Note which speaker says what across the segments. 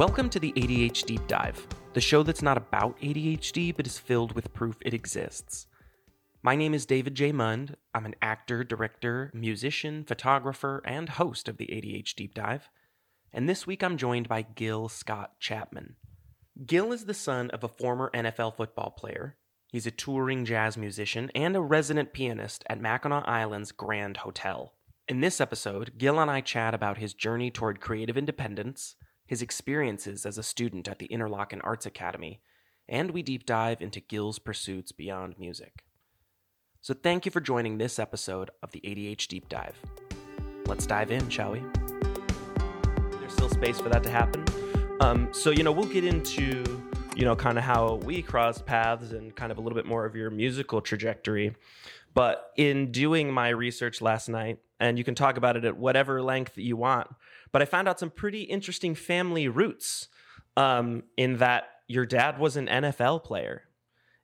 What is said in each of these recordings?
Speaker 1: Welcome to the ADH Deep Dive, the show that's not about ADHD but is filled with proof it exists. My name is David J. Mund. I'm an actor, director, musician, photographer, and host of the ADH Deep Dive. And this week I'm joined by Gil Scott Chapman. Gil is the son of a former NFL football player. He's a touring jazz musician and a resident pianist at Mackinac Island's Grand Hotel. In this episode, Gil and I chat about his journey toward creative independence, his experiences as a student at the Interlochen Arts Academy, and we deep dive into Gil's pursuits beyond music. So thank you for joining this episode of the ADH Deep Dive. Let's dive in, shall we? There's still space for that to happen. Um, so, you know, we'll get into, you know, kind of how we crossed paths and kind of a little bit more of your musical trajectory. But in doing my research last night, and you can talk about it at whatever length you want, but I found out some pretty interesting family roots um, in that your dad was an NFL player.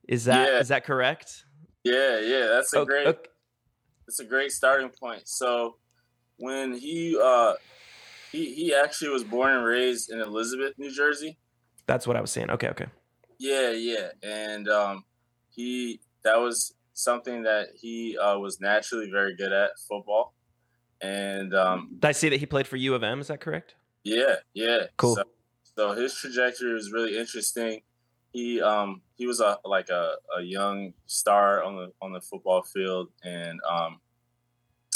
Speaker 1: Is that
Speaker 2: Yeah.
Speaker 1: is that correct?
Speaker 2: Yeah, yeah, that's a
Speaker 1: O-
Speaker 2: great that's a great starting point. So when he uh he he actually was born and raised in Elizabeth, New Jersey.
Speaker 1: that's what I was saying. Okay, okay.
Speaker 2: Yeah, yeah. And um he that was something that he uh was naturally very good at football. And um
Speaker 1: Did I see that he played for U of M? Is that correct?
Speaker 2: yeah, yeah.
Speaker 1: Cool.
Speaker 2: So, so his trajectory was really interesting. He um he was a like a, a young star on the on the football field and um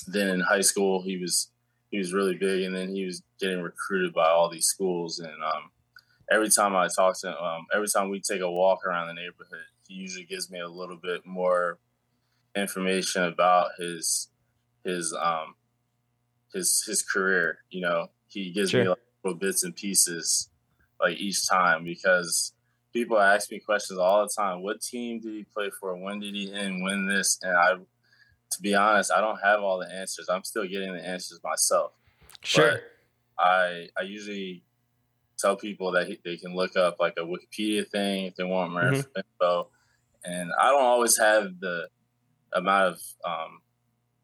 Speaker 2: then in high school he was he was really big and then he was getting recruited by all these schools and um every time I talk to him um every time we take a walk around the neighborhood he usually gives me a little bit more information about his his um his his career you know he gives me like little bits and pieces like each time because people ask me questions all the time what team did he play for? When did he end? Win this? And i to be honest i don't have all the answers. I'm still getting the answers myself.
Speaker 1: Sure.
Speaker 2: i i usually tell people that he, they can look up like a wikipedia thing if they want more
Speaker 1: Mhm.
Speaker 2: info. And i don't always have the amount of um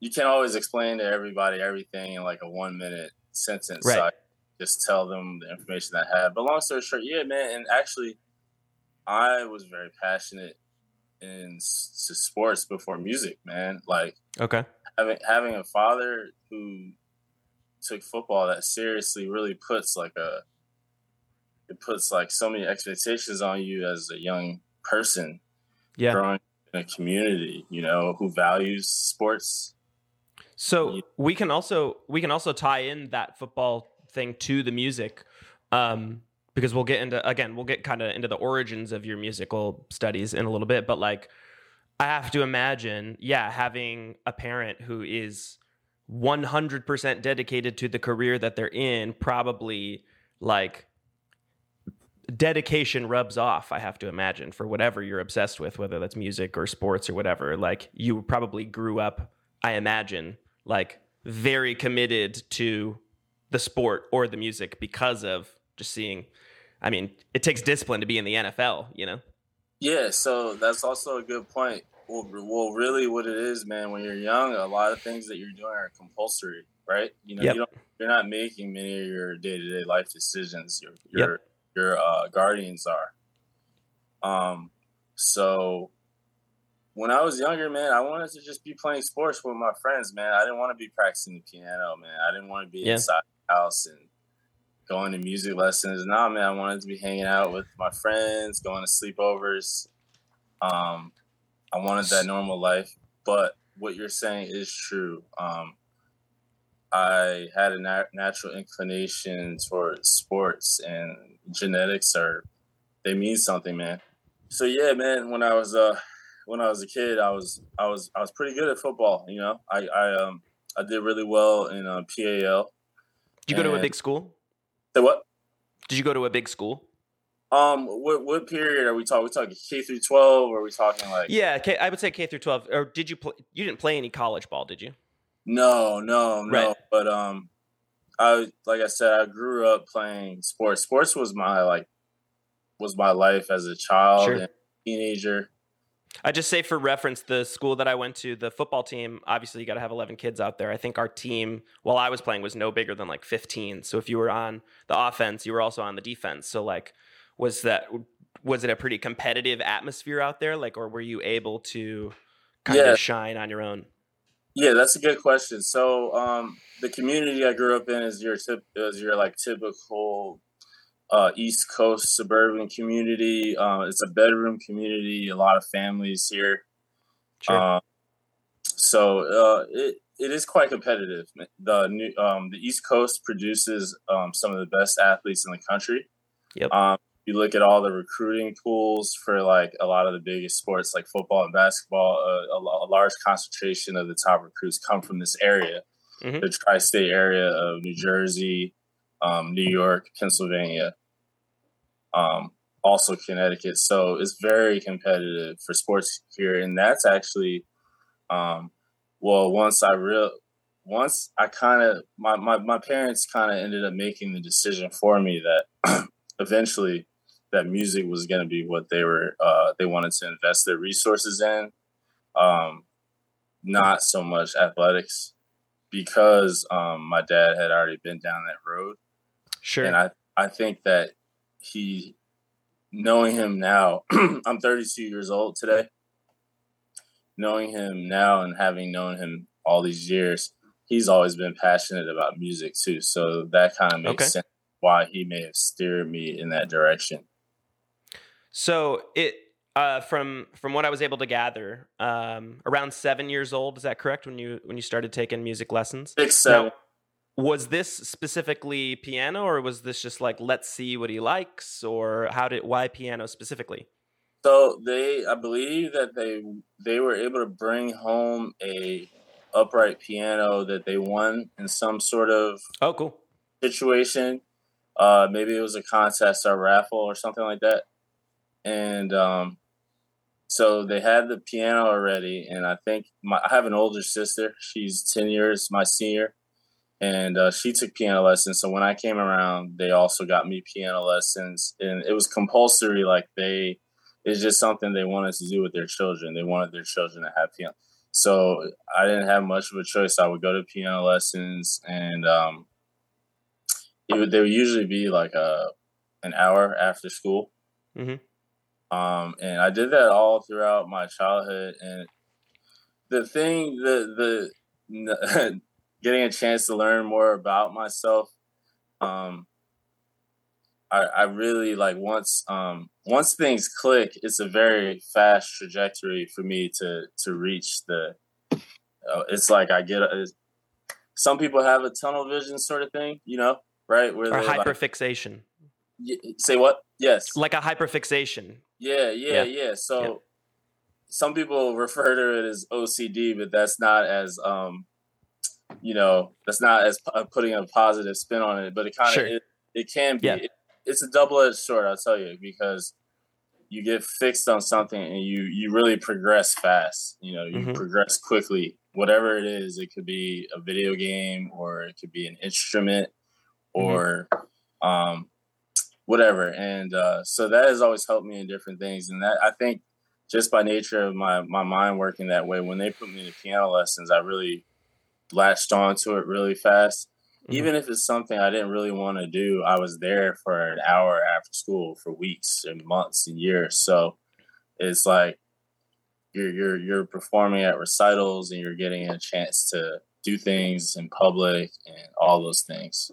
Speaker 2: you can't always explain to everybody everything in like a one minute sentence so
Speaker 1: Right.
Speaker 2: I just tell them the information that I have but long story short yeah man and actually i was very passionate in to sports before music man like
Speaker 1: Okay.
Speaker 2: having having a father who took football that seriously really puts like a it puts like so many expectations on you as a young person
Speaker 1: Yeah.
Speaker 2: growing in a community you know who values sports
Speaker 1: So we can also we can also tie in that football thing to the music, um, because we'll get into again we'll get kind of into the origins of your musical studies in a little bit. But like, I have to imagine, yeah, having a parent who is one hundred percent dedicated to the career that they're in, probably like dedication rubs off i have to imagine for whatever you're obsessed with whether that's music or sports or whatever like you probably grew up i imagine like very committed to the sport or the music because of just seeing i mean it takes discipline to be in the nfl you know?
Speaker 2: Yeah so that's also a good point. Well, well really what it is man when you're young a lot of things that you're doing are compulsory right? You know
Speaker 1: Yep.
Speaker 2: you don't you're not making many of your day-to-day life decisions. Your
Speaker 1: Yep.
Speaker 2: your your uh, guardians are. Um so when I was younger, man, I wanted to just be playing sports with my friends, man. I didn't want to be practicing the piano, man. I didn't want to be
Speaker 1: Yeah.
Speaker 2: inside the house and going to music lessons. Nah, man, I wanted to be hanging out with my friends, going to sleepovers. Um, I wanted that normal life. But what you're saying is true. Um, I had a nat- natural inclination towards sports, and genetics are they mean something, man. So yeah, man. When I was uh when I was a kid, I was I was I was pretty good at football. You know, I I um I did really well in uh, PAL.
Speaker 1: did you go to a big school
Speaker 2: Say what?
Speaker 1: did you go to a big school
Speaker 2: Um, what what period are we talking? We talking K through twelve, or are we talking like?
Speaker 1: yeah K, i would say k through 12 or did you play you didn't play any college ball did you
Speaker 2: No, no, no.
Speaker 1: Right.
Speaker 2: But um, I like I said, I grew up playing sports. Sports was my like was my life as a child
Speaker 1: Sure.
Speaker 2: and teenager.
Speaker 1: I just say for reference, the school that I went to, the football team, obviously you got to have 11 kids out there. I think our team, while I was playing, was no bigger than like 15. So if you were on the offense, you were also on the defense. So like, was that was it a pretty competitive atmosphere out there? Like, or were you able to kind yeah. of shine on your own?
Speaker 2: Yeah, that's a good question. So um, the community I grew up in is your tip, is your like typical uh, East Coast suburban community. Uh, it's a bedroom community. A lot of families here. Sure. Uh, so uh, it it is quite competitive. The new um, the East Coast produces um, some of the best athletes in the country.
Speaker 1: Yep.
Speaker 2: Um, you look at all the recruiting pools for like a lot of the biggest sports like football and basketball. Uh, a, a, large concentration of the top recruits come from this area, mm-hmm. the tri-state area of New Jersey, um, New York, Pennsylvania, um, also Connecticut. So it's very competitive for sports here, and that's actually, um, well, once I real, once I kind of my, my my parents kind of ended up making the decision for me that eventually that music was going to be what they were uh, they wanted to invest their resources in, um, not so much athletics because um, my dad had already been down that road.
Speaker 1: Sure.
Speaker 2: And I, I think that he, knowing him now, I'm 32 years old today. Knowing him now and having known him all these years, he's always been passionate about music too. So that kind of makes okay. sense why he may have steered me in that direction.
Speaker 1: So it uh, from from what I was able to gather, um, around seven years old. Is that correct? When you when you started taking music lessons?
Speaker 2: Six, seven. Now,
Speaker 1: was this specifically piano, or was this just like let's see what he likes, or how did why piano specifically?
Speaker 2: So they, I believe that they they were able to bring home a upright piano that they won in some sort of
Speaker 1: oh cool
Speaker 2: situation. Uh, maybe it was a contest or raffle or something like that and um, so they had the piano already. And I think my, I have an older sister. She's ten years my senior, and uh, she took piano lessons. So when I came around, they also got me piano lessons, and it was compulsory. Like they, it's just something they wanted to do with their children. They wanted their children to have piano. So I didn't have much of a choice. I would go to piano lessons, and um, it would, they would usually be like a uh, an hour after school.
Speaker 1: Mm-hmm.
Speaker 2: Um, and I did that all throughout my childhood. And the thing, the the getting a chance to learn more about myself, um, I, I really like once um, once things click, it's a very fast trajectory for me to to reach the. Uh, it's like I get a, some people have a tunnel vision sort of thing, you know, right?
Speaker 1: Where or hyperfixation.
Speaker 2: Like, say what? Yes.
Speaker 1: Like a hyperfixation.
Speaker 2: Yeah, yeah, yeah. yeah. So yeah. some people refer to it as OCD, but that's not as um, you know, that's not as uh, putting a positive spin on it. But it kind of sure. it, it can be. Yeah. It, it's a double edged sword, I'll tell you, because you get fixed on something and you you really progress fast. You know, you mm-hmm. progress quickly. Whatever it is, it could be a video game or it could be an instrument mm-hmm. or mm-hmm. um whatever. And uh, so that has always helped me in different things. And that I think just by nature of my my mind working that way, when they put me in piano lessons, I really latched onto it really fast. Mm-hmm. Even if it's something I didn't really want to do, I was there for an hour after school for weeks and months and years. So it's like you're you're you're performing at recitals and you're getting a chance to do things in public and all those things.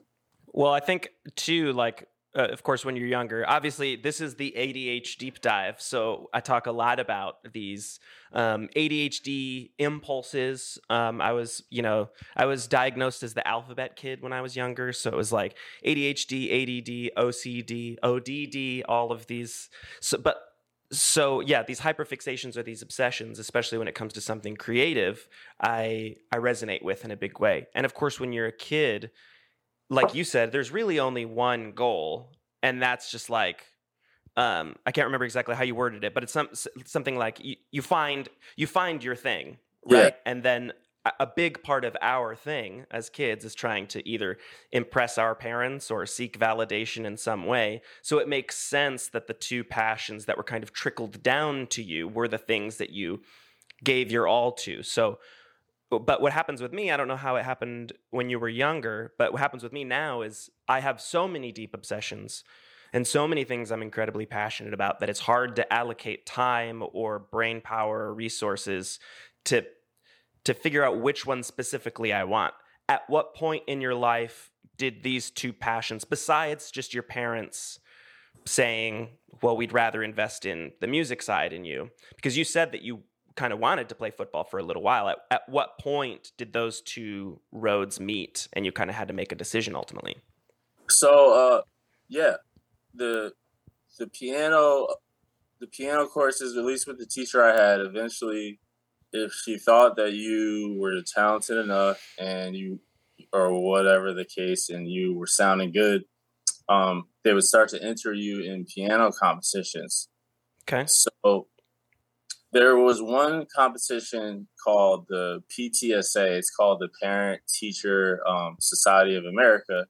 Speaker 1: Well, I think too, like uh, of course, when you're younger. Obviously, this is the ADH deep dive. So I talk a lot about these um, ADHD impulses. Um, I was, you know, I was diagnosed as the alphabet kid when I was younger. So it was like ADHD, ADD, OCD, ODD, all of these. So, but so yeah, these hyperfixations or these obsessions, especially when it comes to something creative, I I resonate with in a big way. And of course, when you're a kid like you said, there's really only one goal, and that's just like um, I can't remember exactly how you worded it, but it's some something like you, you find you find your thing, right? Yeah. And then a big part of our thing as kids is trying to either impress our parents or seek validation in some way. So it makes sense that the two passions that were kind of trickled down to you were the things that you gave your all to. So, but what happens with me, I don't know how it happened when you were younger, but what happens with me now is I have so many deep obsessions and so many things I'm incredibly passionate about that it's hard to allocate time or brain power or resources to to figure out which one specifically I want. At what point in your life did these two passions, besides just your parents saying, well, we'd rather invest in the music side in you? Because you said that you kind of wanted to play football for a little while. At, at what point did those two roads meet and you kind of had to make a decision ultimately?
Speaker 2: So, uh, yeah, the the piano the piano courses, at least with the teacher I had, eventually if she thought that you were talented enough and you or whatever the case and you were sounding good um, they would start to enter you in piano competitions
Speaker 1: okay
Speaker 2: so there was one competition called the ptsa it's called the parent teacher um, society of america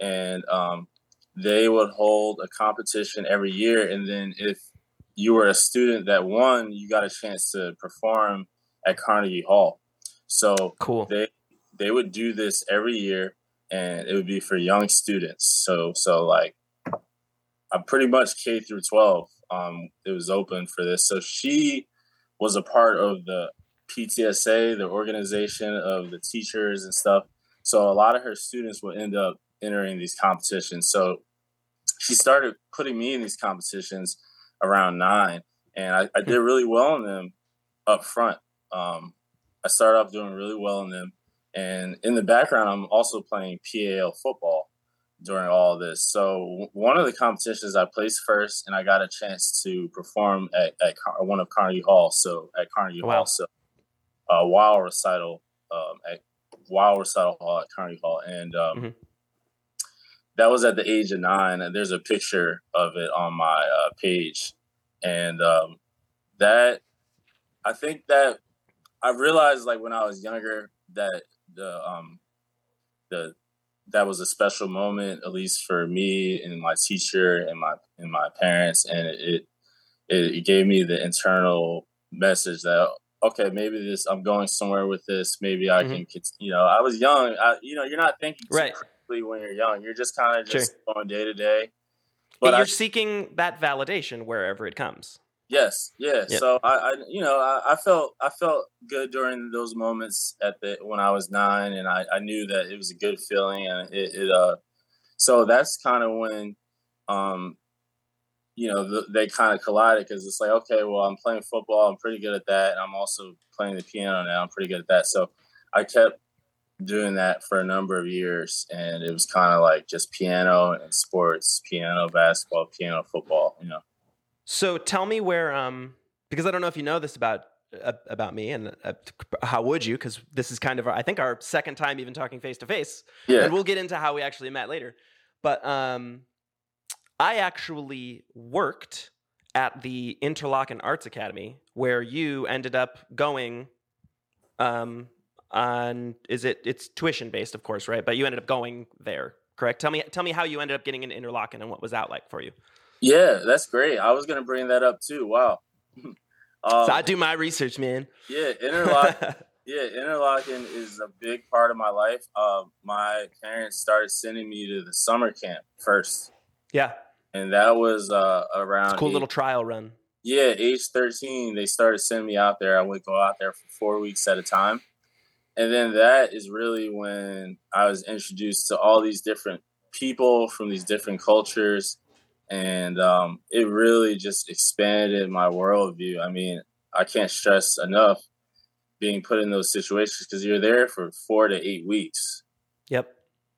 Speaker 2: and um, they would hold a competition every year and then if you were a student that won you got a chance to perform at Carnegie Hall. So
Speaker 1: cool.
Speaker 2: They they would do this every year, and it would be for young students. So so like, I'm pretty much K through 12. Um, it was open for this. So she was a part of the PTSA, the organization of the teachers and stuff. So a lot of her students would end up entering these competitions. So she started putting me in these competitions around nine, and I, I did really well in them up front. Um, I started off doing really well in them, and in the background, I'm also playing PAL football during all this. So one of the competitions, I placed first, and I got a chance to perform at, at one of Carnegie Hall. So at Carnegie wow. Hall, so a uh, wow recital um, at wow recital hall at Carnegie Hall, and um, mm-hmm. that was at the age of nine. And there's a picture of it on my uh, page, and um, that I think that I realized like when I was younger that the um the that was a special moment, at least for me and my teacher and my and my parents, and it it, it gave me the internal message that okay, maybe this I'm going somewhere with this. Maybe I mm-hmm. can, you know, I was young. I, you know, you're not thinking right. when you're young. You're just kind of just sure. going day to day.
Speaker 1: But you're I, seeking that validation wherever it comes.
Speaker 2: Yes, yeah. Yep. So I, I, you know, I, I, felt I felt good during those moments at the when I was nine, and I, I knew that it was a good feeling, and it, it uh, so that's kind of when, um, you know, the, they kind of collided because it's like, okay, well, I'm playing football, I'm pretty good at that, and I'm also playing the piano now, I'm pretty good at that. So I kept doing that for a number of years, and it was kind of like just piano and sports, piano, basketball, piano, football, you know.
Speaker 1: So tell me where, um, because I don't know if you know this about uh, about me, and uh, how would you? Because this is kind of, our, I think, our second time even talking face to face.
Speaker 2: Yeah.
Speaker 1: And we'll get into how we actually met later. But um, I actually worked at the Interlochen Arts Academy, where you ended up going. Um, on is it? It's tuition based, of course, right? But you ended up going there, correct? Tell me, tell me how you ended up getting into Interlochen and what was that like for you.
Speaker 2: Yeah, that's great. I was gonna bring that up too. Wow.
Speaker 1: um, so I do my research, man.
Speaker 2: Yeah, interlock. yeah, Interlochen is a big part of my life. Uh, my parents started sending me to the summer camp first.
Speaker 1: Yeah.
Speaker 2: And that was uh, around.
Speaker 1: cool eight, little trial run.
Speaker 2: Yeah, age 13, they started sending me out there. I would go out there for four weeks at a time. And then that is really when I was introduced to all these different people from these different cultures and um, it really just expanded my worldview. I mean, I can't stress enough being put in those situations because you're there for four to eight weeks.
Speaker 1: Yep.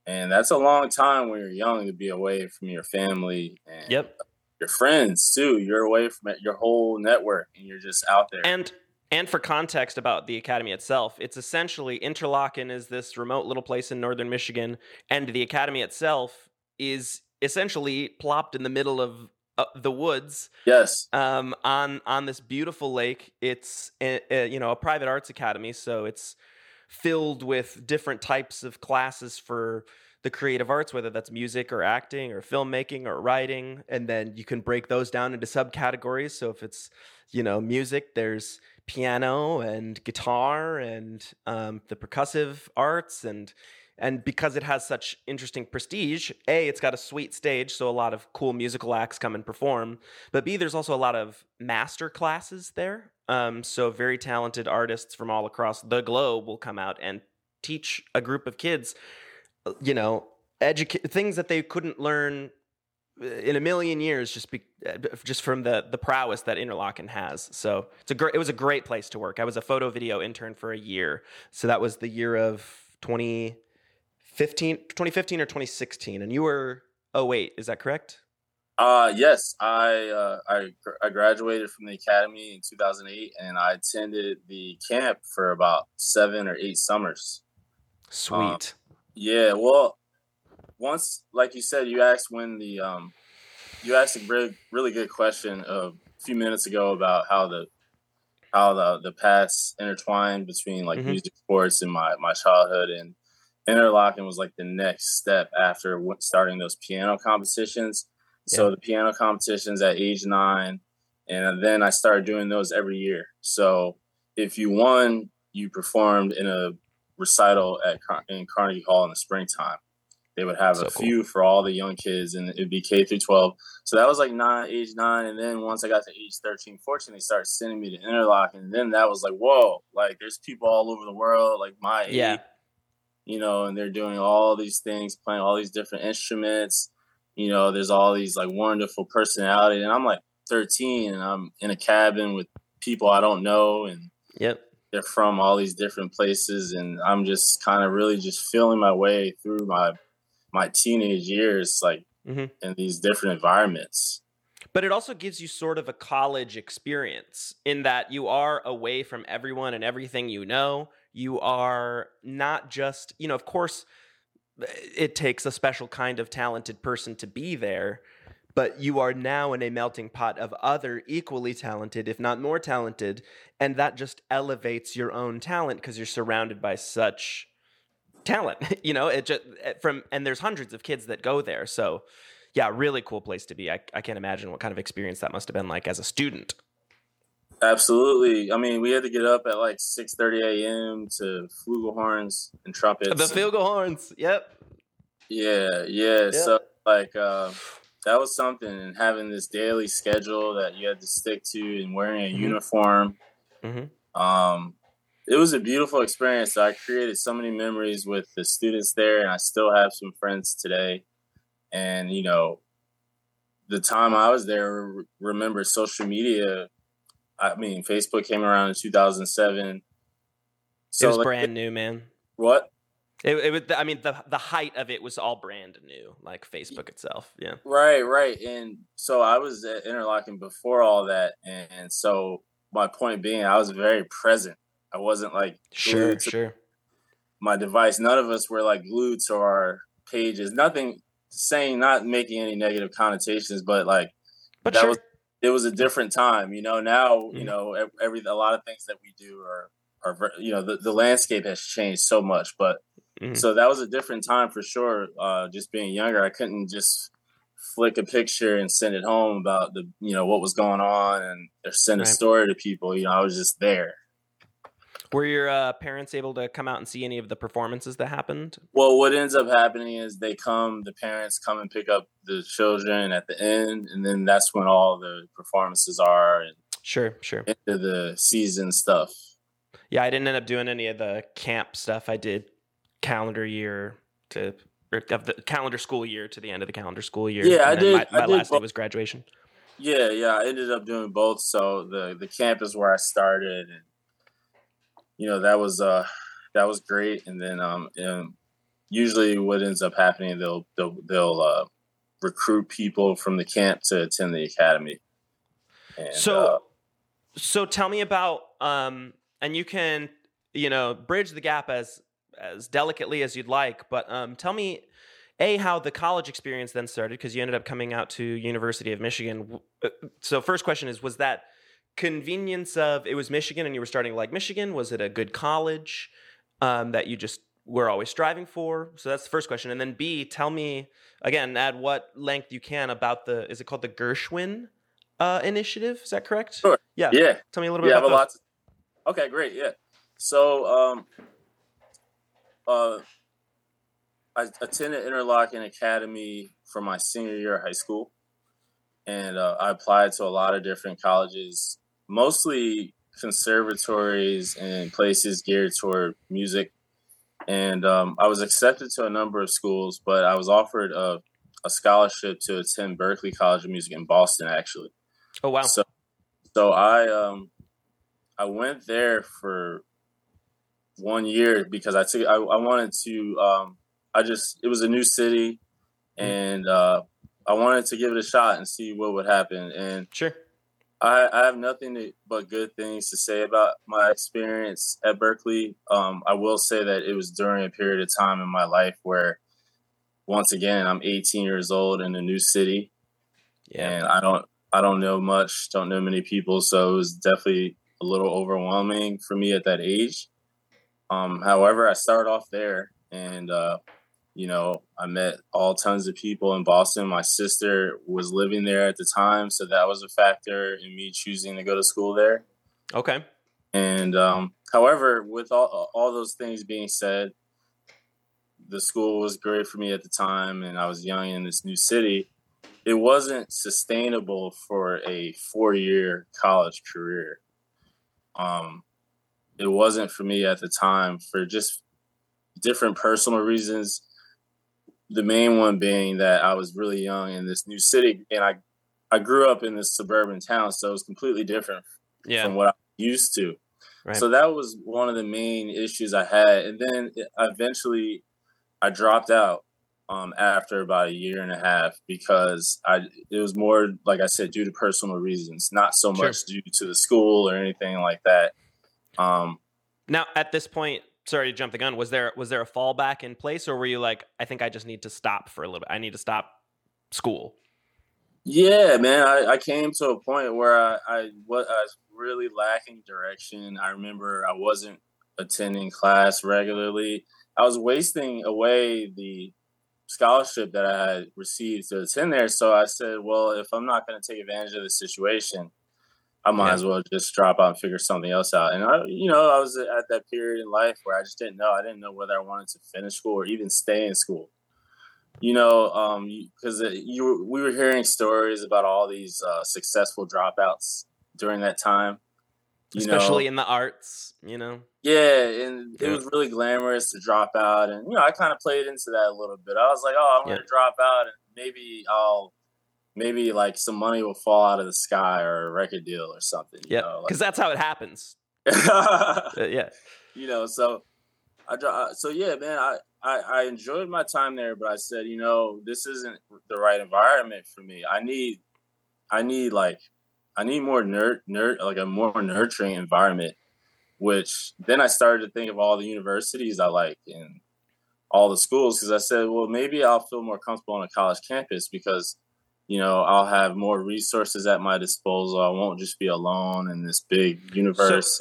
Speaker 2: And that's a long time when you're young to be away from your family and
Speaker 1: yep.
Speaker 2: your friends too. You're away from your whole network and you're just out there.
Speaker 1: And and for context about the academy itself, it's essentially Interlochen is this remote little place in northern Michigan, and the academy itself is essentially plopped in the middle of uh, the woods.
Speaker 2: Yes.
Speaker 1: Um, on on this beautiful lake. It's a, a, you know a private arts academy, so it's filled with different types of classes for the creative arts, whether that's music or acting or filmmaking or writing. And then you can break those down into subcategories. So if it's, you know, music, there's piano and guitar and um, the percussive arts and and because it has such interesting prestige a it's got a sweet stage so a lot of cool musical acts come and perform but b there's also a lot of master classes there um, so very talented artists from all across the globe will come out and teach a group of kids you know educate things that they couldn't learn uh, in a million years just be, uh, just from the the prowess that Interlochen has. So it's a great it was a great place to work. I was a photo video intern for a year. So that was the year of 2015 2015 or 2016 and you were 08, is that correct?
Speaker 2: Uh yes, I uh, I I graduated from the academy in 2008 and I attended the camp for about 7 or 8 summers.
Speaker 1: Sweet. Um,
Speaker 2: yeah, well, once, like you said, you asked when the um, you asked a really really good question a few minutes ago about how the how the the past intertwined between like mm-hmm. music, sports, and my my childhood, and Interlochen was like the next step after starting those piano competitions. Yeah. So the piano competitions at age nine, and then I started doing those every year. So if you won, you performed in a recital at in Carnegie Hall in the springtime. They would have so a few for all the young kids, and it'd be K through 12. So that was like nine, age nine. And then once I got to age 13, 14, they started sending me to Interlochen. And then that was like, whoa, like there's people all over the world, like my age, yeah. You know, and they're doing all these things, playing all these different instruments. You know, there's all these like wonderful personality. And I'm like 13 and I'm in a cabin with people I don't know. And
Speaker 1: yep
Speaker 2: they're from all these different places and i'm just kind of really just feeling my way through my my teenage years, like mm-hmm. in these different environments.
Speaker 1: But it also gives you sort of a college experience in that you are away from everyone and everything you know. You are not just, you know, of course, it takes a special kind of talented person to be there, but you are now in a melting pot of other equally talented, if not more talented. And that just elevates your own talent because you're surrounded by such talent you know it just eh, from and there's hundreds of kids that go there so yeah really cool place to be I, I can't imagine what kind of experience that must have been like as a student
Speaker 2: absolutely i mean we had to get up at like 6 30 a.m to flugelhorns and trumpets
Speaker 1: the flugelhorns yep
Speaker 2: yeah yeah yep. so like uh, that was something and having this daily schedule that you had to stick to and wearing a mm-hmm. uniform mm-hmm. um it was a beautiful experience. I created so many memories with the students there, and I still have some friends today. And you know, the time I was there, remember social media. I mean, Facebook came around in 2007.
Speaker 1: So it was like, brand new, man.
Speaker 2: What?
Speaker 1: It, it was. I mean, the the height of it was all brand new, like Facebook itself. Yeah.
Speaker 2: Right, right. And so I was at Interlochen before all that, and so my point being, I was very present I wasn't like
Speaker 1: sure, sure.
Speaker 2: My device. None of us were like glued to our pages. Nothing saying, not making any negative connotations, but like
Speaker 1: but that sure.
Speaker 2: was it was a different time. You know, now mm-hmm. you know every a lot of things that we do are are you know the, the landscape has changed so much, but mm-hmm. so that was a different time for sure. Uh, just being younger, I couldn't just flick a picture and send it home about the you know what was going on and send a story to people. You know, I was just there.
Speaker 1: Were your uh, parents able to come out and see any of the performances that happened?
Speaker 2: Well, what ends up happening is they come, the parents come and pick up the children at the end, and then that's when all the performances are. And
Speaker 1: sure, sure.
Speaker 2: Into the season stuff.
Speaker 1: Yeah, I didn't end up doing any of the camp stuff. I did calendar year to of the calendar school year to the end of the calendar school year.
Speaker 2: Yeah, I did.
Speaker 1: My, my
Speaker 2: I
Speaker 1: last day was graduation.
Speaker 2: Yeah, yeah, I ended up doing both. So the the camp is where I started, and you know that was uh that was great. And then um and usually what ends up happening they'll they'll they'll uh, recruit people from the camp to attend the academy.
Speaker 1: And, so uh, so tell me about um and you can you know bridge the gap as as delicately as you'd like, but um tell me a how the college experience then started because you ended up coming out to University of Michigan. Uh, so first question is was that convenience of it was Michigan and you were starting like Michigan? Was it a good college? um, that you just were always striving for? So that's the first question. And then B, tell me again at what length you can about the is it called the Gershwin uh, initiative? Is that correct?
Speaker 2: Sure.
Speaker 1: Yeah.
Speaker 2: Yeah.
Speaker 1: Tell me a little bit
Speaker 2: Yeah, I
Speaker 1: about
Speaker 2: have a lot. To, okay, great. Yeah. So, um, uh, I attended Interlochen Academy for my senior year of high school, and uh, I applied to a lot of different colleges, mostly conservatories and places geared toward music. And um, I was accepted to a number of schools, but I was offered a, a scholarship to attend Berklee College of Music in Boston, actually.
Speaker 1: Oh wow.
Speaker 2: So, so I um, I went there for one year because I took I, I wanted to um, I just it was a new city, and uh, I wanted to give it a shot and see what would happen. And
Speaker 1: Sure.
Speaker 2: I, I have nothing to, but good things to say about my experience at Berklee. Um, I will say that it was during a period of time in my life where, once again, I'm 18 years old in a new city
Speaker 1: Yeah.
Speaker 2: and I don't I don't know much, don't know many people, so it was definitely a little overwhelming for me at that age. Um, however, I started off there, and uh, you know, I met all tons of people in Boston. My sister was living there at the time, so that was a factor in me choosing to go to school there.
Speaker 1: Okay.
Speaker 2: And um, however, with all all those things being said, the school was great for me at the time, and I was young in this new city. It wasn't sustainable for a four year college career. Um, it wasn't for me at the time for just different personal reasons. The main one being that I was really young in this new city, and I I grew up in this suburban town, so it was completely different
Speaker 1: Yeah.
Speaker 2: from what I'm used to.
Speaker 1: Right.
Speaker 2: So that was one of the main issues I had, and then eventually I dropped out um, after about a year and a half because I it was more like I said due to personal reasons, not so
Speaker 1: Sure.
Speaker 2: much due to the school or anything like that. Um,
Speaker 1: Now, at this point, sorry to jump the gun. Was there was there a fallback in place, or were you like, I think I just need to stop for a little bit. I need to stop school.
Speaker 2: Yeah, man, I, I came to a point where I, I was I was really lacking direction. I remember I wasn't attending class regularly. I was wasting away the scholarship that I had received to attend there. So I said, well, if I'm not going to take advantage of the situation, I might
Speaker 1: Yeah.
Speaker 2: as well just drop out and figure something else out. And I, you know, I was at that period in life where I just didn't know. I didn't know whether I wanted to finish school or even stay in school you know, um, because you were- we were hearing stories about all these uh, successful dropouts during that time. You
Speaker 1: Especially
Speaker 2: know,
Speaker 1: in the arts, you know.
Speaker 2: yeah, and it was really glamorous to drop out, and you know, I kind of played into that a little bit. I was like, oh, I'm
Speaker 1: Yeah.
Speaker 2: gonna drop out, and maybe I'll, maybe like some money will fall out of the sky or a record deal or something.
Speaker 1: Yeah, because that's how it happens. Uh, yeah.
Speaker 2: you know so i so yeah man I, I i enjoyed my time there but i said you know this isn't the right environment for me i need i need like i need more nerd nerd like a more nurturing environment which then i started to think of all the universities i like and all the schools because i said well maybe i'll feel more comfortable on a college campus because you know i'll have more resources at my disposal i won't just be alone in this big universe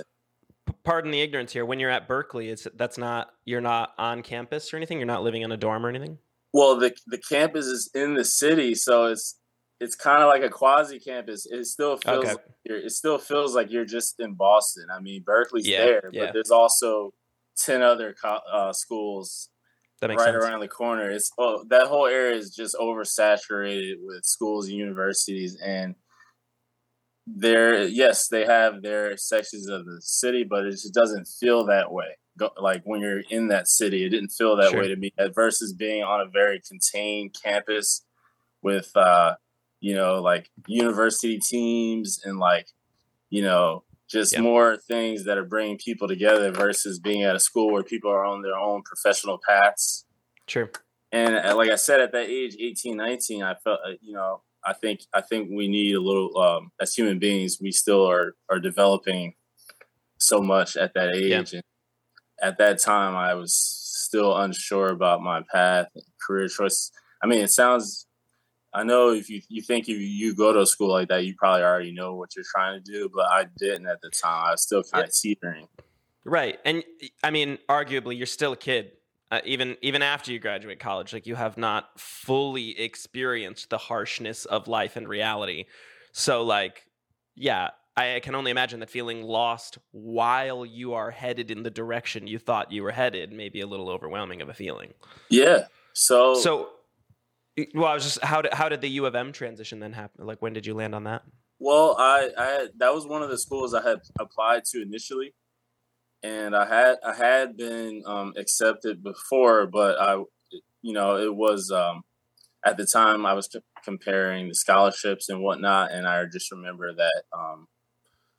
Speaker 1: P- Pardon the ignorance here. When you're at Berklee, it's that's not you're not on campus or anything. You're not living in a dorm or anything.
Speaker 2: Well, the the campus is in the city, so it's it's kind of like a quasi campus. It still feels
Speaker 1: Okay.
Speaker 2: like you're, it still feels like you're just in Boston. I mean, Berklee's
Speaker 1: Yeah,
Speaker 2: there,
Speaker 1: yeah.
Speaker 2: but there's also ten other co- uh, schools
Speaker 1: That makes
Speaker 2: right
Speaker 1: sense.
Speaker 2: around the corner. It's oh, that whole area is just oversaturated with schools and universities, and there, yes, they have their sections of the city, but it just doesn't feel that way. Go, like when you're in that city, it didn't feel that
Speaker 1: Sure.
Speaker 2: way to me. Versus being on a very contained campus with, uh, you know, like university teams and like, you know, just
Speaker 1: Yeah.
Speaker 2: more things that are bringing people together versus being at a school where people are on their own professional paths.
Speaker 1: True.
Speaker 2: And uh, like I said, at that age, 18, 19, I felt, uh, you know, I think, I think we need a little, um, as human beings, we still are, are developing so much at that age.
Speaker 1: Yeah.
Speaker 2: And at that time, I was still unsure about my path, career choice. I mean, it sounds, I know if you, you think if you go to a school like that, you probably already know what you're trying to do, but I didn't at the time. I was still kind of teetering.
Speaker 1: Right, and I mean, arguably, you're still a kid. Uh, even even after you graduate college, like you have not fully experienced the harshness of life and reality. So, like, yeah, I can only imagine that feeling lost while you are headed in the direction you thought you were headed may be a little overwhelming of a feeling.
Speaker 2: Yeah. So
Speaker 1: So, well, I was just how did how did the U of M transition then happen? Like, when did you land on that?
Speaker 2: Well, I, I had, that was one of the schools I had applied to initially, and I had I had been um, accepted before, but I, you know, it was um, at the time I was c- comparing the scholarships and whatnot, and I just remember that um,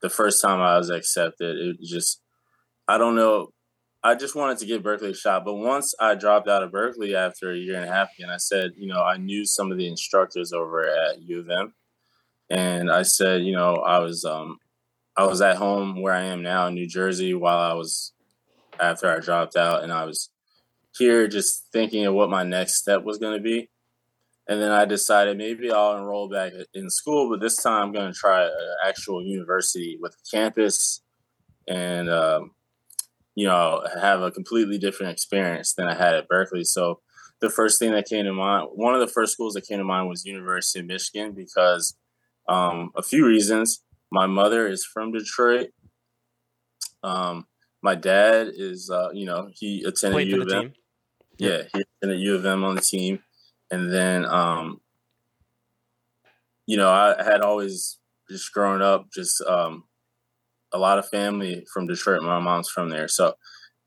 Speaker 2: the first time I was accepted, it just I don't know. I just wanted to give Berklee a shot, but once I dropped out of Berklee after a year and a half, and I said, you know, I knew some of the instructors over at U of M, and I said, you know, I was um, I was at home where I am now in New Jersey while I was after I dropped out, and I was here just thinking of what my next step was going to be. And then I decided maybe I'll enroll back in school, but this time I'm going to try an actual university with a campus and, um, you know, have a completely different experience than I had at Berklee. So the first thing that came to mind, one of the first schools that came to mind was University of Michigan because um, a few reasons. My mother is from Detroit. Um, my dad is, uh, you know, he attended
Speaker 1: Played
Speaker 2: U of M. Yeah, he attended U of M on the team, and then, um, you know, I had always just growing up, just um, a lot of family from Detroit. My mom's from there, so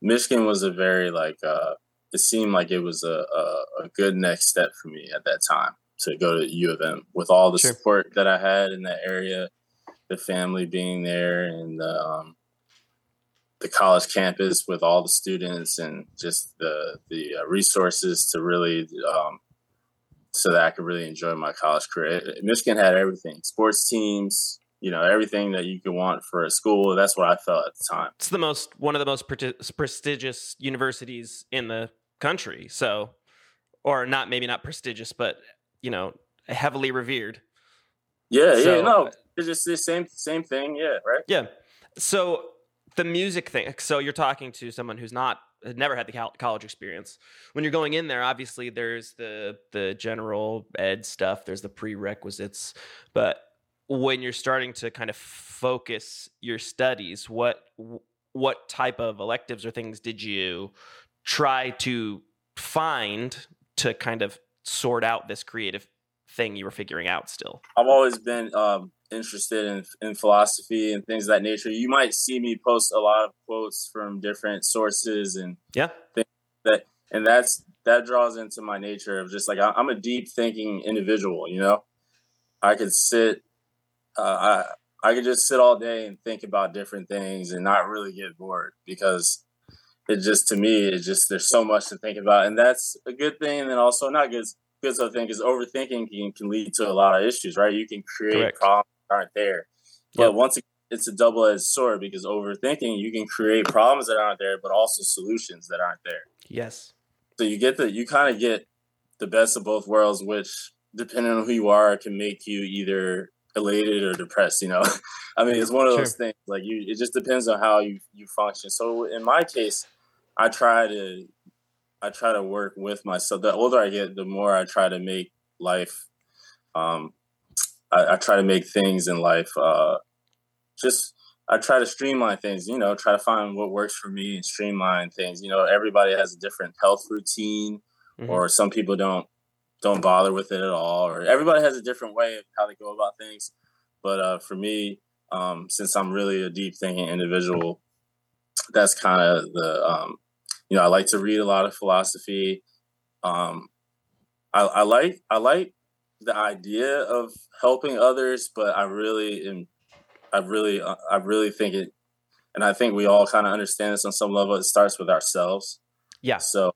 Speaker 2: Michigan was a very like. Uh, it seemed like it was a, a, a good next step for me at that time to go to U of M with all the
Speaker 1: Sure.
Speaker 2: support that I had in that area, the family being there, and the um, the college campus with all the students and just the the uh, resources to really um, so that I could really enjoy my college career. Michigan had everything: sports teams, you know, everything that you could want for a school. That's what I felt at the time.
Speaker 1: It's the most one of the most pre- prestigious universities in the country. So, or not maybe not prestigious, but you know, heavily revered.
Speaker 2: Yeah,
Speaker 1: So-
Speaker 2: yeah, no, it's just the same same thing. Yeah, right.
Speaker 1: Yeah. So the music thing. So you're talking to someone who's not had never had the college experience. When you're going in there, obviously there's the the general ed stuff. There's the prerequisites, but when you're starting to kind of focus your studies, what what type of electives or things did you try to find to kind of sort out this creative thing you were figuring out still?
Speaker 2: I've always been um, interested in, in philosophy and things of that nature. You might see me post a lot of quotes from different sources, and
Speaker 1: Yeah.
Speaker 2: that and that's that draws into my nature of just like I'm a deep thinking individual. You know, I could sit, uh, I I could just sit all day and think about different things and not really get bored because it just to me it just there's so much to think about, and that's a good thing, and then also not good good so thing is overthinking can, can lead to a lot of issues, right? You can create
Speaker 1: Correct.
Speaker 2: problems that aren't there. But
Speaker 1: Yep.
Speaker 2: once again, it's a double edged sword because overthinking, you can create problems that aren't there, but also solutions that aren't there.
Speaker 1: Yes.
Speaker 2: So you get the you kind of get the best of both worlds, which depending on who you are, can make you either elated or depressed. You know, I mean, it's one of those things. Like you, it just depends on how you you function. So in my case, I try to I try to work with myself. The older I get, the more I try to make life. Um, I, I try to make things in life. Uh, just I try to streamline things. You know, try to find what works for me and streamline things. You know, everybody has a different health routine,
Speaker 1: Mhm.
Speaker 2: or some people don't don't bother with it at all, or everybody has a different way of how they go about things. But uh, for me, um, since I'm really a deep thinking individual, that's kind of the um, you know I like to read a lot of philosophy. Um, I, I like I like the idea of helping others, but I really am I really uh, I really think it, and I think we all kind of understand this on some level. It starts with ourselves.
Speaker 1: Yeah.
Speaker 2: So,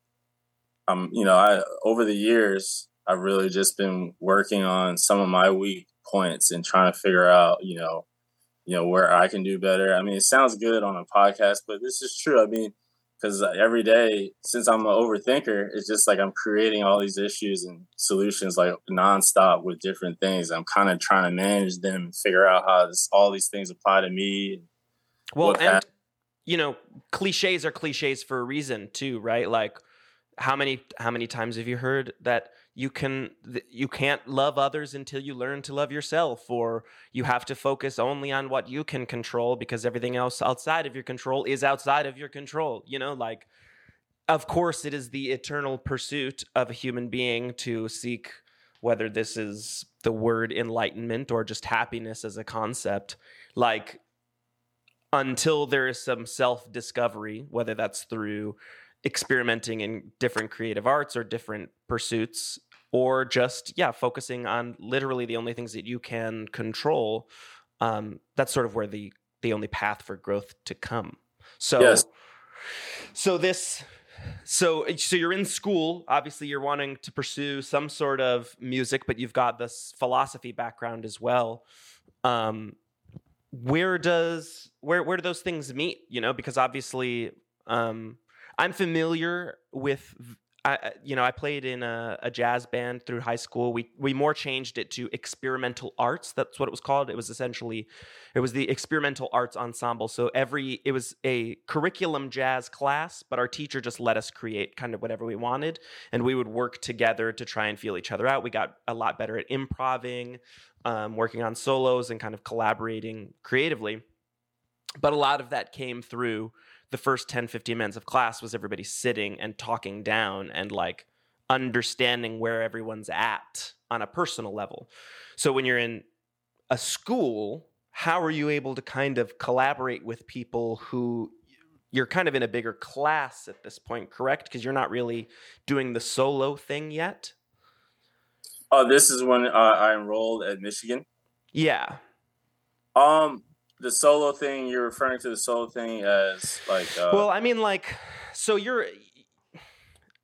Speaker 2: um, you know, I over the years I've really just been working on some of my weak points and trying to figure out, you know, you know where I can do better. I mean, it sounds good on a podcast, but this is true. I mean, because uh, every day since I'm an overthinker, it's just like I'm creating all these issues and solutions like nonstop with different things. I'm kind of trying to manage them, figure out how this, all these things apply to me.
Speaker 1: Well, and you know, cliches are cliches for a reason too, right? Like how many how many times have you heard that you can you can't love others until you learn to love yourself or you have to focus only on what you can control because everything else outside of your control is outside of your control you know like of course it is the eternal pursuit of a human being to seek whether this is the word enlightenment or just happiness as a concept. Like until there is some self discovery whether that's through experimenting in different creative arts or different pursuits or just yeah focusing on literally the only things that you can control um, that's sort of where the the only path for growth to come. So yes. so this so so you're in school obviously you're wanting to pursue some sort of music but you've got this philosophy background as well. Um, where does where where do those things meet? You know because obviously um, I'm familiar with I, you know, I played in a, a, jazz band through high school. We we more changed it to experimental arts. That's what it was called. It was essentially, it was the experimental arts ensemble. So every it was a curriculum jazz class, but our teacher just let us create kind of whatever we wanted, and we would work together to try and feel each other out. We got a lot better at improvising, um, working on solos, and kind of collaborating creatively. But a lot of that came through the first 10 15 minutes of class was everybody sitting and talking down and like understanding where everyone's at on a personal level. So when you're in a school how are you able to kind of collaborate with people who you're kind of in a bigger class at this point correct? Because you're not really doing the solo thing yet?
Speaker 2: Oh this is when uh, i enrolled at michigan.
Speaker 1: Yeah.
Speaker 2: Um the solo thing you're referring to the solo thing as like uh,
Speaker 1: well i mean like so you're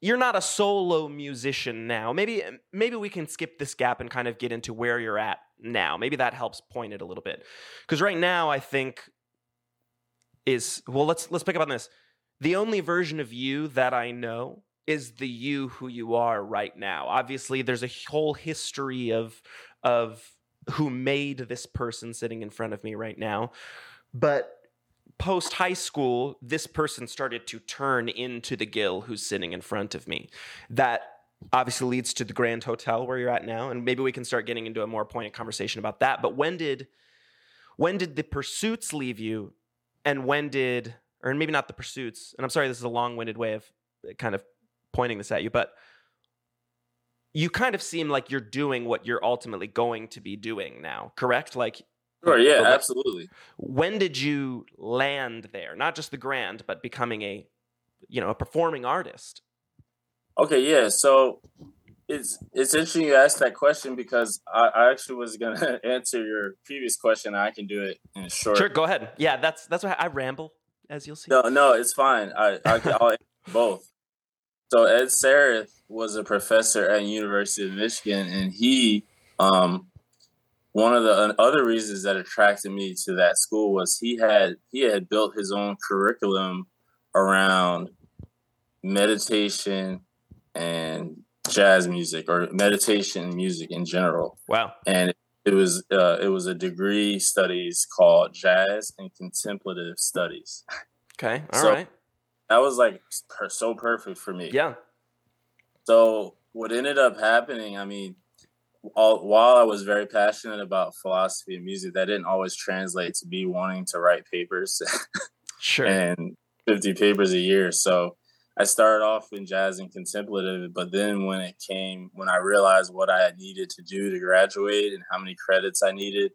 Speaker 1: you're not a solo musician now. Maybe maybe we can skip this gap and kind of get into where you're at now. Maybe that helps point it a little bit. Because right now i think is well let's let's pick up on this. The only version of you that i know is the you who you are right now. Obviously there's a whole history of of who made this person sitting in front of me right now. But post high school, this person started to turn into the Gil who's sitting in front of me. That obviously leads to the Grand Hotel where you're at now, and maybe we can start getting into a more pointed conversation about that. But when did when did the pursuits leave you, and when did, or maybe not the pursuits? And I'm sorry, this is a long-winded way of kind of pointing this at you, but you kind of seem like you're doing what you're ultimately going to be doing now, correct? Like,
Speaker 2: sure, yeah, absolutely.
Speaker 1: When did you land there? Not just the grand, but becoming a, you know, a performing artist.
Speaker 2: Okay, yeah. So it's it's interesting you asked that question because I, I actually was gonna answer your previous question. I can do it in short.
Speaker 1: Sure, go ahead. Yeah, that's that's what I, I ramble, as you'll see.
Speaker 2: No, no, it's fine. I, I will both. So Ed Sarath was a professor at University of Michigan, and he, um, one of the other reasons that attracted me to that school was he had he had built his own curriculum around meditation and jazz music or meditation music in general.
Speaker 1: Wow!
Speaker 2: And it was uh, it was a degree studies called jazz and contemplative studies.
Speaker 1: Okay, all so, right
Speaker 2: that was like per- so perfect for me.
Speaker 1: Yeah.
Speaker 2: So what ended up happening, I mean, all, while I was very passionate about philosophy and music, that didn't always translate to me wanting to write papers.
Speaker 1: sure.
Speaker 2: And 50 papers a year. So I started off in jazz and contemplative, but then when it came, when I realized what I needed to do to graduate and how many credits I needed,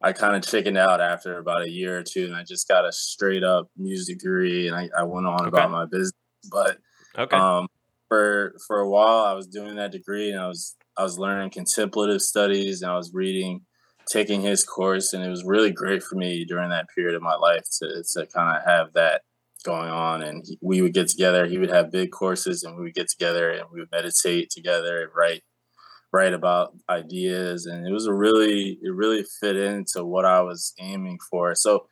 Speaker 2: I kind of chickened out after about a year or two, and I just got a straight up music degree, and I, I went on okay. about my business. But okay. um, for for a while, I was doing that degree, and I was I was learning contemplative studies, and I was reading, taking his course, and it was really great for me during that period of my life to to kind of have that going on. And he, we would get together. He would have big courses, and we would get together and we would meditate together and write write about ideas and it was a really it really fit into what i was aiming for. So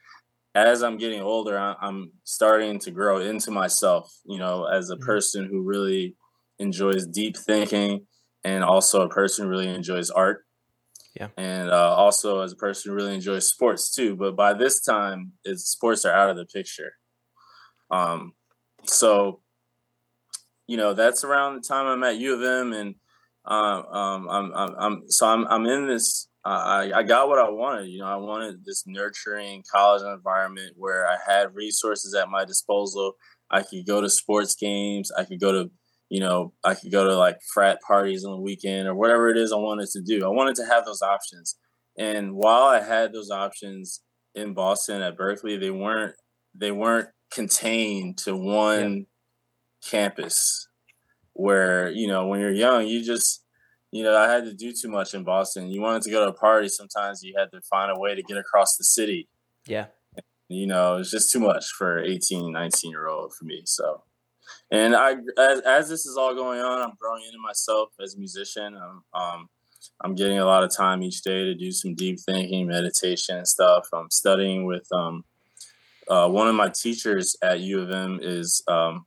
Speaker 2: as i'm getting older i'm starting to grow into myself you know as a mm-hmm. person who really enjoys deep thinking and also a person who really enjoys art.
Speaker 1: Yeah.
Speaker 2: And uh, also as a person who really enjoys sports too. But by this time is sports are out of the picture. Um, so, you know, that's around the time I'm at U of M, and uh, um, I'm, I'm, I'm, so I'm, I'm in this. Uh, I, I got what I wanted. You know, I wanted this nurturing college environment where I had resources at my disposal. I could go to sports games. I could go to, you know, I could go to like frat parties on the weekend or whatever it is I wanted to do. I wanted to have those options. And while I had those options in Boston at Berklee, they weren't they weren't contained to one yeah. campus where, you know, when you're young, you just you know, I had to do too much in Boston. You wanted to go to a party, sometimes you had to find a way to get across the city.
Speaker 1: Yeah.
Speaker 2: You know, it's just too much for 18, 19 year old for me. So, and I, as, as this is all going on, I'm growing into myself as a musician. I'm, um, I'm getting a lot of time each day to do some deep thinking, meditation and stuff. I'm studying with um, uh, one of my teachers at U of M is um,